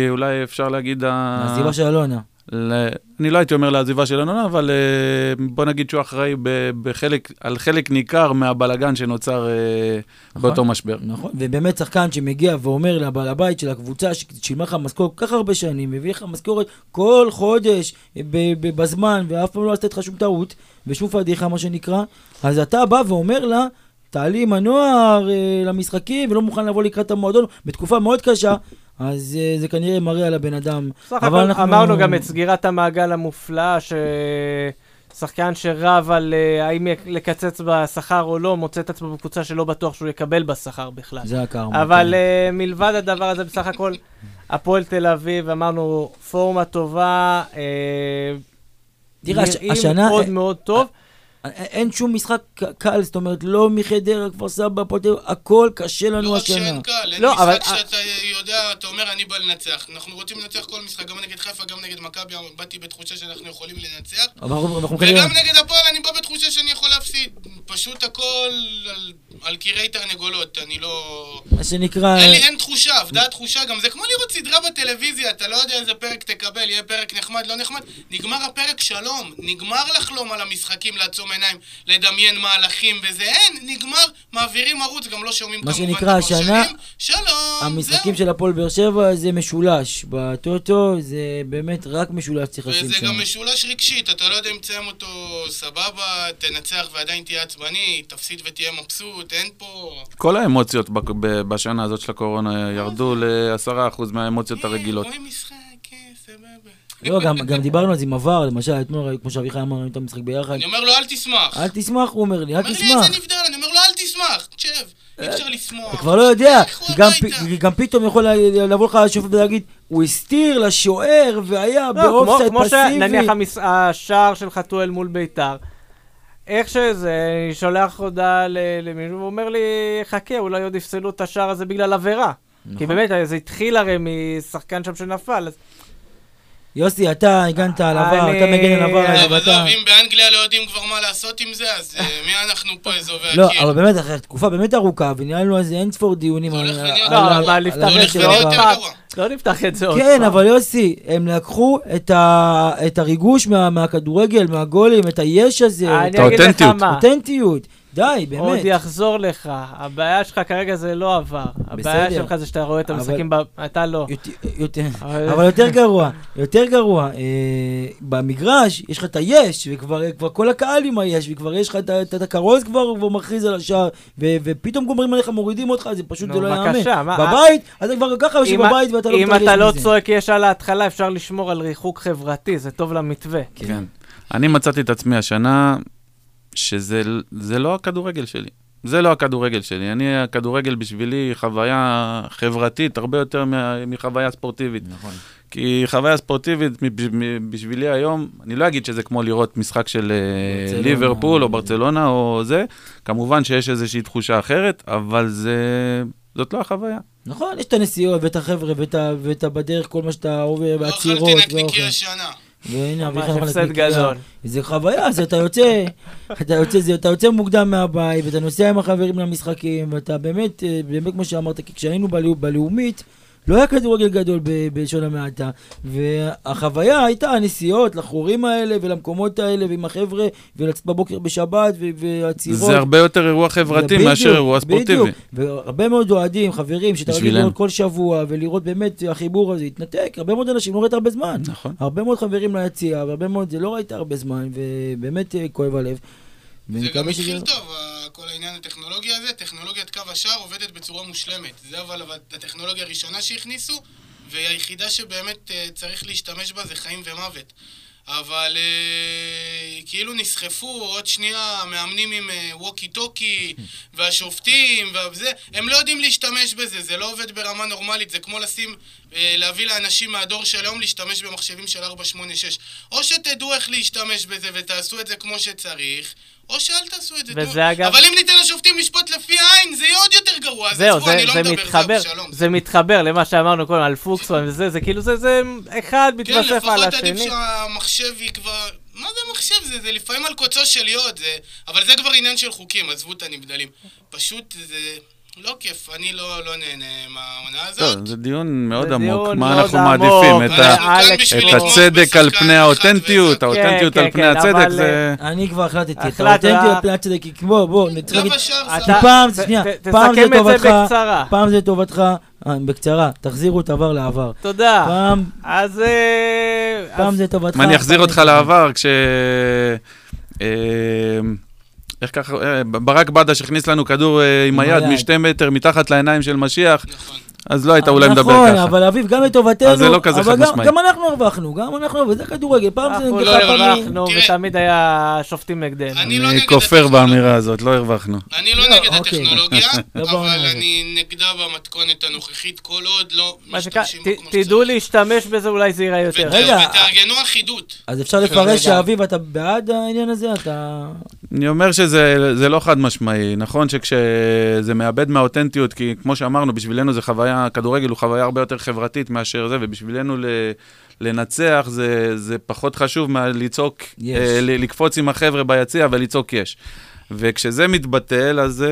אולי אפשר להגיד... ה- העזיבה של אלונה. ל... אני לא הייתי אומר לעזיבה של ינונה, אבל אה, בוא נגיד שהוא אחראי בחלק, על חלק ניכר מהבלגן שנוצר אה, נכון. באותו משבר. נכון, ובאמת שחקן שמגיע ואומר לבעל הבית של הקבוצה ששילמה לך משכורת כל כך הרבה שנים, מביא לך משכורת כל חודש ב- בזמן, ואף פעם לא עשתה איתך שום טעות, ושום פדיחה מה שנקרא, אז אתה בא ואומר לה, תעלי עם הנוער אה, למשחקים ולא מוכן לבוא לקראת המועדון בתקופה מאוד קשה, אז אה, זה כנראה מראה על הבן אדם. סך אבל הכל אנחנו- אמרנו גם את סגירת המעגל המופלאה, ששחקן שרב על אה, האם לקצץ בשכר או לא, מוצא את עצמו בקבוצה שלא בטוח שהוא יקבל בשכר בכלל. זה הקרמה. אבל כן. אה, מלבד הדבר הזה, בסך הכל, הפועל תל אביב, אמרנו, פורמה טובה, תראה, הש- נראים השנה- מאוד מאוד טוב. אין שום משחק קל, זאת אומרת, לא מחדרה, כפר סבא, הפועל תל אביב, הכל קשה לנו לא רק השנה. שאין קל, אין לא, אבל- משחק שאתה יודע, אתה אומר, אני בא לנצח. אנחנו רוצים לנצח כל משחק, גם נגד חיפה, גם נגד מכבי, באתי בתחושה שאנחנו יכולים לנצח. אבל. וגם נגד הפועל אני בא בתחושה שאני יכול להפסיד. פשוט הכל על- על קירי תרנגולות, אני לא... מה שנקרא... אין לי, אין תחושה, אבדה תחושה, גם זה כמו לראות סדרה בטלוויזיה, אתה לא יודע איזה פרק תקבל, יהיה פרק נחמד, לא נחמד, נגמר הפרק שלום, נגמר לחלום על המשחקים, לעצום עיניים, לדמיין מהלכים וזה, אין, נגמר, מעבירים ערוץ, גם לא שומעים מה כמובן שנקרא, את הפרשנים, השנה, שלום, המשחקים זהו. של הפועל באר שבע זה משולש. בטוטו זה באמת רק משולש צריך לשים וזה שם. גם משולש רגשית, אתה לא יודע אם תסיים אותו סבבה, תנצח ועדיין תהיה עצבני, תפסיד ותהיה מבסוט, אין פה... כל האמוציות בשנה הזאת של הקורונה ירדו ל-10% מהאמוציות כן, הרגילות. רואים משחק, כן, סבבה. לא, גם, גם דיברנו על זה עם עבר, למשל, אתמול, כמו שאביחי אמר, ראינו את המשחק ביחד. אני אומר לו, אל תשמח. אל תשמח, הוא אומר לי, אל אומר לי, תשמח. איזה נבדל, אני אומר לו, אל תשמח, תשב, אי אפשר לשמוח. אתה כבר לא יודע, כי גם, פתאום יכול ל- לבוא לך השופט ולהגיד, הוא הסתיר לשוער והיה לא, כמו, באופסייד כמו פסיבי. שנניח. השער של חתואל מול ביתר. איך שזה, אני שולח הודעה למישהו, הוא אומר לי, חכה, אולי עוד יפסלו את השער הזה בגלל עבירה. נכון. כי באמת, זה התחיל הרי משחקן שם שנפל, אז יוסי, אתה הגנת על עבר, אתה מגן על עבר, אבל. עזוב, אם באנגליה לא יודעים כבר מה לעשות עם זה, אז אה, מי אנחנו פה אזובי לא, הקיר? אבל באמת, אחרי תקופה באמת ארוכה, וניהלנו על זה אין ספור דיונים. זה על- הולך ונהיה על- לא, אבל העניין את זה עוד פעם. לא נפתח את זה עוד כן, פעם. אבל יוסי, הם לקחו את, הריגוש מה... מהכדורגל, מהגולים, את היש הזה, אני את את אגיד לך האותנטיות. מה, די, עוד באמת. יחזור לך. הבעיה שלך כרגע זה לא עבר. הבעיה בסדר. שלך זה שאתה רואה את אבל- המשחקים, ב- אתה לא. יותר, יותר, אבל- אבל יותר גרוע, יותר גרוע, אה, במגרש יש לך את היש, וכבר כבר כל הקהל עם היש, וכבר יש לך את הכרוז כבר, כבר מכריז על השער, ו- ופתאום גומרים עליך, מורידים אותך, זה פשוט נו, לא בבקשה, יאמן. מה- בבית, אתה כבר ככה יושב אם- בבית ואתה לא אם מתרגש אתה לא מזה. צועק יש על ההתחלה, אפשר לשמור על ריחוק חברתי, זה טוב למתווה. כן. אני מצאתי את עצמי השנה, שזה זה לא הכדורגל שלי. זה לא הכדורגל שלי. אני, הכדורגל בשבילי חוויה חברתית הרבה יותר מחוויה ספורטיבית. נכון. כי חוויה ספורטיבית בשבילי היום, אני לא אגיד שזה כמו לראות משחק של אה, ברצלונה. ליברפול או ברצלונה או זה, כמובן שיש איזושהי תחושה אחרת, אבל זה, זאת לא החוויה. נכון, יש את הנסיעות ואת החבר'ה ואת ואת ה- בדרך, כל מה שאתה עובר, לא והעצירות. אכלתי נקניקי. השנה. והנה, אביחי הפסד נקניקיה. גדול. זה חוויה, אז אתה יוצא, אתה יוצא, זה, אתה יוצא מוקדם מהבית, ואתה נוסע עם החברים למשחקים, ואתה באמת, אה, באמת כמו שאמרת, כי כשהיינו בלאו, בלאומית, לא היה כדורגל גדול בלשון המעטה, והחוויה הייתה הנסיעות לחורים האלה ולמקומות האלה, ועם החבר'ה, ולצאת בבוקר בשבת, ו- והעצירות. זה הרבה יותר אירוע חברתי מאשר אירוע ספורטיבי. בדיוק, והרבה מאוד אוהדים, חברים, שאתה רגיל. לראות כל שבוע, ולראות באמת החיבור הזה, התנתק, הרבה מאוד אנשים לא ראית הרבה זמן. נכון. הרבה מאוד חברים ליציע, והרבה מאוד, זה לא ראית הרבה זמן, ובאמת אה, כואב הלב. זה גם ונקווה שזה- התחיל טוב, כל העניין הטכנולוגיה הזה, טכנולוגיית קו השער עובדת בצורה מושלמת. זה אבל אבל הטכנולוגיה הראשונה שהכניסו, והיחידה שבאמת אה, צריך להשתמש בה זה חיים ומוות. אבל אה, כאילו נסחפו עוד שנייה מאמנים עם אה, ווקי טוקי והשופטים וזה, הם לא יודעים להשתמש בזה, זה לא עובד ברמה נורמלית, זה כמו לשים, אה, להביא לאנשים מהדור של היום להשתמש במחשבים של 486. או שתדעו איך להשתמש בזה ותעשו את זה כמו שצריך, או שאל תעשו את זה. וזה תנו- אגב- אבל אם ניתן לשופטים לשפוט לפי העין, זה יהיה עוד יותר גרוע. אז זהו, עזבו, זה, אני לא זה מדבר, מתחבר, זהו, שלום. זה מתחבר למה שאמרנו קודם על פוקסון וזה, זה כאילו זה, זה אחד כן, מתווסף על לפחות עדיף השני. שהמחשב יקבע... מה זה מחשב? זה, זה לפעמים על קוצו של יוד, זה... אבל זה כבר עניין של חוקים, עזבו את הנבדלים. פשוט זה לא כיף, אני לא, לא נהנה מהעונה הזאת. טוב, זה דיון מאוד זה עמוק. דיון מה מאוד אנחנו עמוק, מעדיפים? את ה- את הצדק על פני האותנטיות. האותנטיות כן, על כן, פני כן, הצדק אבל, זה... אני כבר החלטתי, את. האותנטיות פני הצדק, בוא, צריך קו להגיד. פעם, ת- שנייה, ת- פעם זה תסכם את זה טובתך, בקצרה. פעם זה אה, בקצרה, תחזירו את עבר לעבר. תודה. פעם, אז... אה, פעם זה טובתך. אני אחזיר אותך לעבר, כש... איך ככה, אה, ברק בדש הכניס לנו כדור אה, עם היד. משתי מטר מתחת לעיניים של משיח, נכון. אז לא היית אולי מדבר נכון, ככה. אבל אביב, גם לטובתנו, אז זה לא כזה חד משמעי. גם אנחנו הרווחנו, גם אנחנו, וזה כדורגל, פעם זה אנחנו נגדך, לא פעם זה- הרווחנו. ותמיד היה שופטים נגדנו. אני לא כופר. באמירה הזאת, לא הרווחנו. אני לא לא, נגד אוקיי. הטכנולוגיה, לא אבל. אני נגדה במתכונת הנוכחית כל עוד לא משתמשים כמו תדעו שצריך. להשתמש בזה, אולי זה ייראה יותר. ות- רגע. ותארגנו אחידות. אז אפשר. לפרש שאביב, אתה בעד העניין הזה? אתה... אני אומר שזה זה לא חד משמעי. נכון שכשזה מאבד מהאותנטיות, כי כמו שאמרנו, בשבילנו זה חוויה, כדורגל הוא חוויה הרבה יותר חברתית מאשר זה, ובשבילנו ל, לנצח זה, זה פחות חשוב מלצעוק, יש. אה, לקפוץ עם החבר'ה ביציע ולצעוק יש. וכשזה מתבטל, אז זה,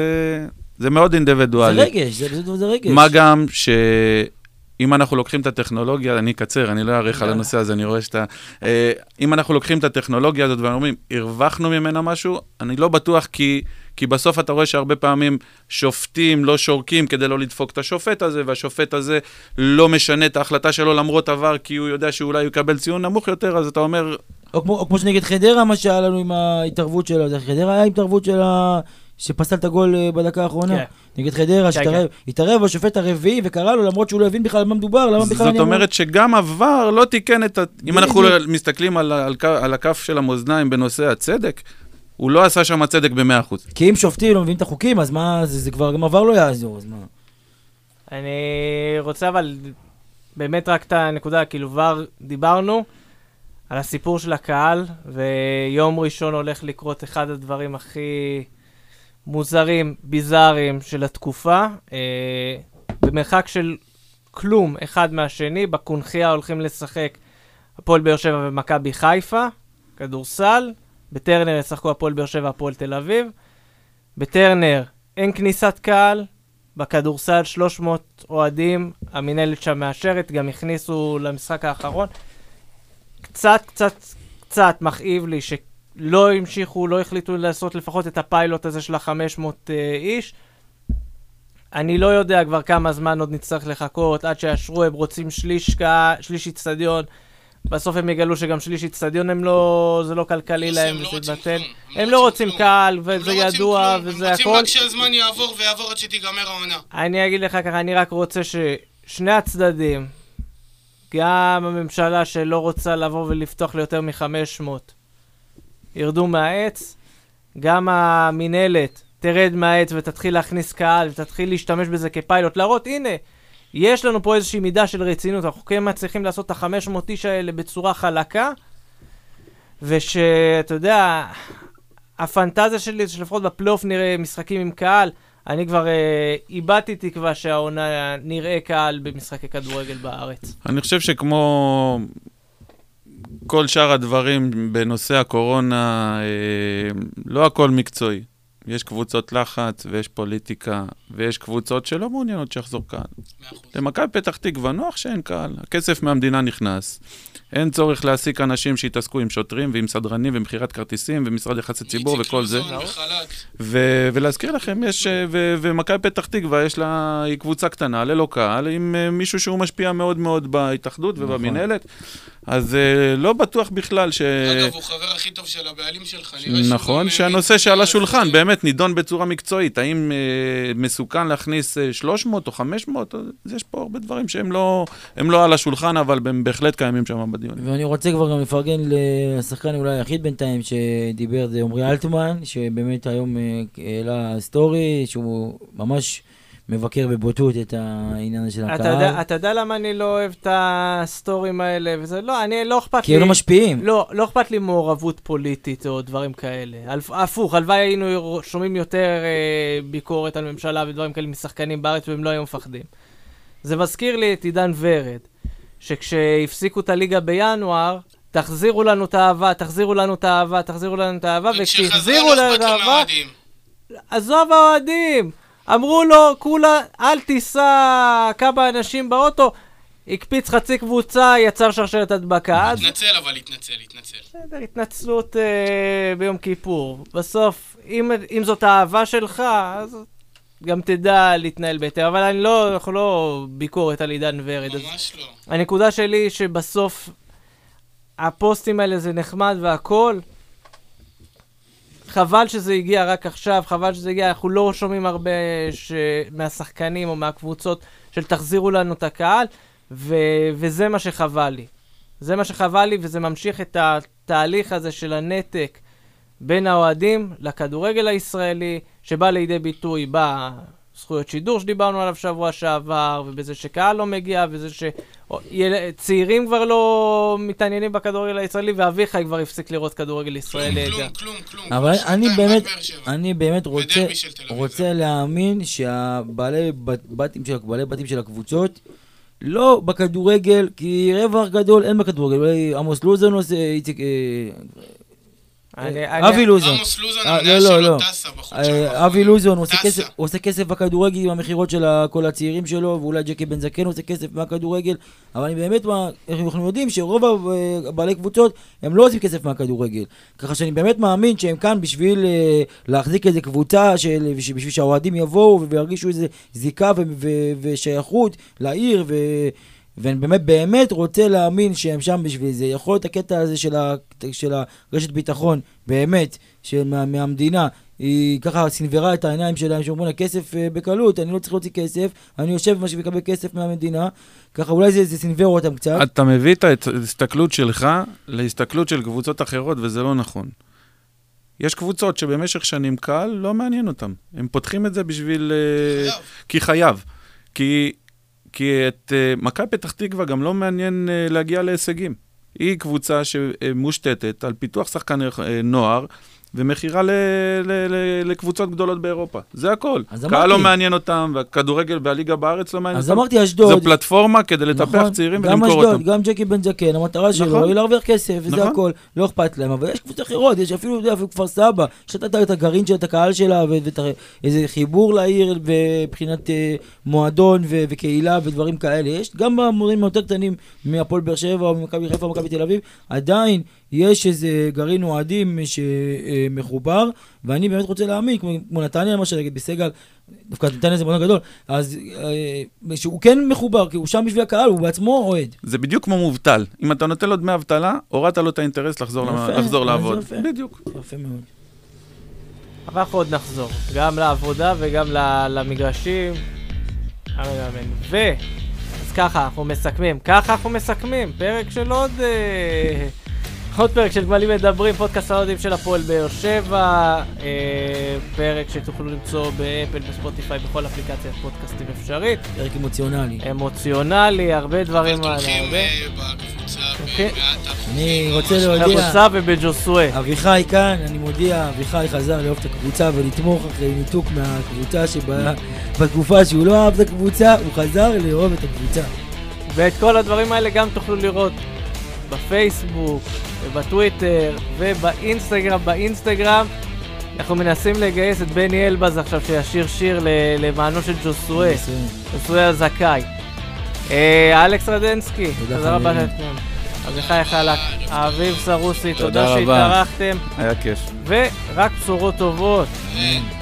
זה מאוד זה אינדיבידואלי. רגש, זה זה- זה רגש. מה גם שאם אנחנו לוקחים את הטכנולוגיה, אני אקצר, אני לא אאריך על. הנושא הזה, אני רואה שאתה... אה, אם אנחנו לוקחים את הטכנולוגיה הזאת ואומרים, הרווחנו ממנה משהו, אני לא בטוח כי... כי בסוף אתה רואה שהרבה פעמים שופטים לא שורקים כדי לא לדפוק את השופט הזה, והשופט הזה לא משנה את ההחלטה שלו למרות עבר, כי הוא יודע שאולי הוא יקבל ציון נמוך יותר, אז אתה אומר, או כמו, או כמו שנגד חדרה, מה שהיה לנו עם ההתערבות שלו, זה חדרה היה התערבות של ה... שפסל את הגול אה, בדקה האחרונה. כן. נגד חדרה, כן, שהתערב, התערב השופט הרביעי וקרא לו, למרות שהוא לא הבין בכלל על מה מדובר, למה בכלל זאת אני אמור... אומרת שגם עבר לא תיקן את ה... אם אנחנו בדיוק. מסתכלים על, על, על הכף של המאזניים בנושא הצדק, הוא לא עשה שם צדק ב-100%. כי אם שופטים לא מבינים את החוקים, אז מה, זה, זה כבר גם עבר לא יעזור, אז מה? אני רוצה אבל באמת רק את הנקודה, כאילו כבר דיברנו על הסיפור של הקהל, ויום ראשון הולך לקרות אחד הדברים הכי מוזרים, ביזאריים של התקופה. אה, במרחק של כלום אחד מהשני, בקונכייה הולכים לשחק הפועל באר שבע ומכבי חיפה, כדורסל, בטרנר ישחקו הפועל באר שבע והפועל תל אביב. בטרנר אין כניסת קהל, בכדורסל 300 אוהדים, המינהלת שם מאשרת, גם הכניסו למשחק האחרון. קצת, קצת, קצת מכאיב לי שלא המשיכו, לא החליטו לעשות לפחות את הפיילוט הזה של ה-500 uh, איש. אני לא יודע כבר כמה זמן עוד נצטרך לחכות עד שיאשרו, הם רוצים שליש קהל, שליש איצטדיון. בסוף הם יגלו שגם שליש איצטדיון הם לא, זה לא כלכלי להם, הם לא וזה יתבטל. הם לא רוצים. קהל, הם וזה לא ידוע, וזה הם הכל. רוצים רק שהזמן יעבור ויעבור עד שתיגמר העונה. אני אגיד לך ככה, אני רק רוצה ששני הצדדים, גם הממשלה שלא רוצה לבוא ולפתוח ליותר מ-500, ירדו מהעץ, גם המינהלת תרד מהעץ ותתחיל להכניס קהל ותתחיל להשתמש בזה כפיילוט, להראות, הנה, יש לנו פה איזושהי מידה של רצינות, אנחנו כן מצליחים לעשות את ה-500 איש האלה בצורה חלקה, ושאתה יודע, הפנטזיה שלי זה שלפחות בפלייאוף נראה משחקים עם קהל. אני כבר אה, איבדתי תקווה שהעונה נראה קהל במשחקי כדורגל בארץ. אני חושב שכמו כל שאר הדברים בנושא הקורונה, אה, לא הכל מקצועי. יש קבוצות לחץ, ויש פוליטיקה, ויש קבוצות שלא מעוניינות שיחזור קהל. למכבי פתח תקווה נוח שאין קהל, הכסף מהמדינה נכנס. אין צורך להעסיק אנשים שיתעסקו עם שוטרים ועם סדרנים ומכירת כרטיסים ומשרד יחסי ציבור איציק וכל זה. לוזון וחל"ת. ו- ולהזכיר לכם, יש, אה, ו- ומכבי פתח תקווה, יש לה, היא קבוצה קטנה, ללא קהל, עם אה, מישהו שהוא משפיע מאוד מאוד בהתאחדות נכון. ובמינהלת, אז אה, לא בטוח בכלל ש... אגב, הוא חבר הכי טוב של הבעלים שלך. נראה שהוא נכון, שהנושא אה, שעל אה, השולחן אה, באמת נידון בצורה מקצועית. האם אה, מסוכן להכניס אה, 300 או 500? אז יש פה הרבה דברים שהם לא, לא על השולחן, אבל הם בהחלט קיימים שם בדיונים. ואני רוצה כבר גם לפרגן לשחקן אולי היחיד בינתיים שדיבר, זה עמרי אלטמן, שבאמת היום אה, העלה סטורי, שהוא ממש מבקר בבוטות את העניין הזה של אתה הקהל. יודע, אתה יודע למה אני לא אוהב את הסטורים האלה וזה? לא, אני, לא אכפת כי לי... הם לא משפיעים. לא, לא אכפת לי מעורבות פוליטית או דברים כאלה. הפוך, הלוואי היינו שומעים יותר אה, ביקורת על ממשלה ודברים כאלה משחקנים בארץ והם לא היו מפחדים. זה מזכיר לי את עידן ורד, שכשהפסיקו את הליגה בינואר, תחזירו לנו את האהבה, תחזירו לנו את האהבה, תחזירו לנו את האהבה, וכשהחזירו לנו את האהבה. עזוב האוהדים! אמרו לו, כולה, אל תיסע כמה אנשים באוטו, הקפיץ חצי קבוצה, יצר שרשרת הדבקה. התנצל אבל, התנצל, התנצל. בסדר, התנצלות אה, ביום כיפור. בסוף, אם, אם זאת האהבה שלך, אז גם תדע להתנהל בהתאם. אבל אני לא, אנחנו לא ביקורת על עידן ורד. ממש לא. הנקודה שלי היא שבסוף הפוסטים האלה זה נחמד והכל. חבל שזה הגיע רק עכשיו, חבל שזה הגיע, אנחנו לא שומעים הרבה ש... מהשחקנים או מהקבוצות של תחזירו לנו את הקהל, ו... וזה מה שחבל לי. זה מה שחבל לי, וזה ממשיך את התהליך הזה של הנתק בין האוהדים לכדורגל הישראלי, שבא לידי ביטוי בזכויות שידור שדיברנו עליו שבוע שעבר, ובזה שקהל לא מגיע, וזה שצעירים כבר לא מתעניינים בכדורגל הישראלי, ואביחי כבר הפסיק לראות כדורגל ישראלי. כלום, גם. כלום, כלום. אבל כבר אני באמת. אני באמת רוצה. רוצה להאמין שהבעלי בת- בתים של, בעלי בתים של הקבוצות, לא בכדורגל, כי רווח גדול אין בכדורגל. עמוס לוזון עושה, איציק... אה, אני- אה, אני- אבי לוזון. עמוס לוזון, אה, המניה לא, לא, שלו לא. טסה בחודשיים אה, האחרונים. אבי לוזון הוא עושה. כסף- בכדורגל עם המכירות של כל הצעירים שלו, ואולי ג'קי בן זקן עושה כסף מהכדורגל, אבל אני באמת, מה- אנחנו יודעים שרוב ה- בעלי קבוצות הם לא עושים כסף מהכדורגל. ככה שאני באמת מאמין שהם כאן בשביל אה, להחזיק איזה קבוצה, בשביל שהאוהדים יבואו וירגישו איזה זיקה ושייכות לעיר. ואני באמת באמת רוצה להאמין שהם שם בשביל זה. יכול להיות הקטע הזה של, ה, של הרשת ביטחון, באמת, של, מה, מהמדינה, היא ככה סנוורה את העיניים שלהם, שאומרים לה כסף אה, בקלות, אני לא צריך להוציא כסף, אני יושב במה שמקבל כסף מהמדינה, ככה אולי זה, זה סנוור אותם קצת. אתה מביא את ההסתכלות שלך להסתכלות של קבוצות אחרות, וזה לא נכון. יש קבוצות שבמשך שנים קהל לא מעניין אותם. הם פותחים את זה בשביל... אה, חייב. כי חייב. כי, כי את אה, מכבי פתח תקווה גם לא מעניין אה, להגיע להישגים. היא קבוצה שמושתתת על פיתוח שחקני אה, נוער ומכירה ל- ל- ל- לקבוצות גדולות באירופה. זה הכל. אז קהל. לא מעניין אותם, והכדורגל והליגה בארץ לא מעניין אז אותם. אמרתי אשדוד. זו פלטפורמה כדי לטפח נכון, צעירים גם ולמכור אשדוד, אותם. גם ג'קי בן זקן, המטרה שלו נכון. היא להרוויח כסף, וזה נכון. הכל, לא אכפת להם, אבל יש קבוצות אחרות, יש אפילו, אפילו כפר סבא, יש את- הגרעין של את הקהל שלה, ו- ואת ה- איזה חיבור לעיר מבחינת אה, מועדון ו- וקהילה ודברים כאלה, יש גם במורים היותר קטנים מהפועל באר שבע או ממכבי חיפה או מכבי תל אביב, עדיין יש איזה גרעין אוהדים שמחובר, ואני באמת רוצה להאמין, כמו, כמו נתניה למשל, נגיד בסגל, דווקא נתניה זה מועדון גדול, אז אה, שהוא כן מחובר, כי הוא שם בשביל הקהל, הוא בעצמו אוהד. זה בדיוק כמו מובטל. אם אתה נותן לו דמי אבטלה, הורדת לו את האינטרס לחזור, יפה, לחזור אז לעבוד. יפה. בדיוק. יפה מאוד. אבל אנחנו עוד נחזור, גם לעבודה וגם ל- למגרשים. ו... אז ככה אנחנו מסכמים, ככה אנחנו מסכמים, פרק של עוד... אה, עוד פרק של גמלים מדברים, פודקאסט האוהדים של הפועל באר שבע, אה, פרק שתוכלו למצוא באפל וספוטיפיי בכל אפליקציית פודקאסטים אפשרית, פרק אמוציונלי. אמוציונלי, הרבה דברים על הרבה. אה, אוקיי. אני. רוצה להודיע- בקבוצה ובג'וסווה. אביחי כאן, אני מודיע, אביחי חזר לאהוב את הקבוצה ולתמוך אחרי ניתוק מהקבוצה שבה... בתקופה שהוא לא אהב את הקבוצה, הוא חזר לאהוב את הקבוצה. ואת כל הדברים האלה גם תוכלו לראות בפייסבוק, ובטוויטר, ובאינסטגרם. באינסטגרם אנחנו מנסים לגייס את בני אלבז עכשיו שישיר שיר ל- למענו של ג'וסואה, ג'וסואה הזכאי. אה, אלכס רדנסקי, תודה, תודה רבה. לכם. אביחי חלק, האביב סרוסי, תודה תודה רבה. שהתארחתם, היה כיף. ורק בשורות טובות. ו-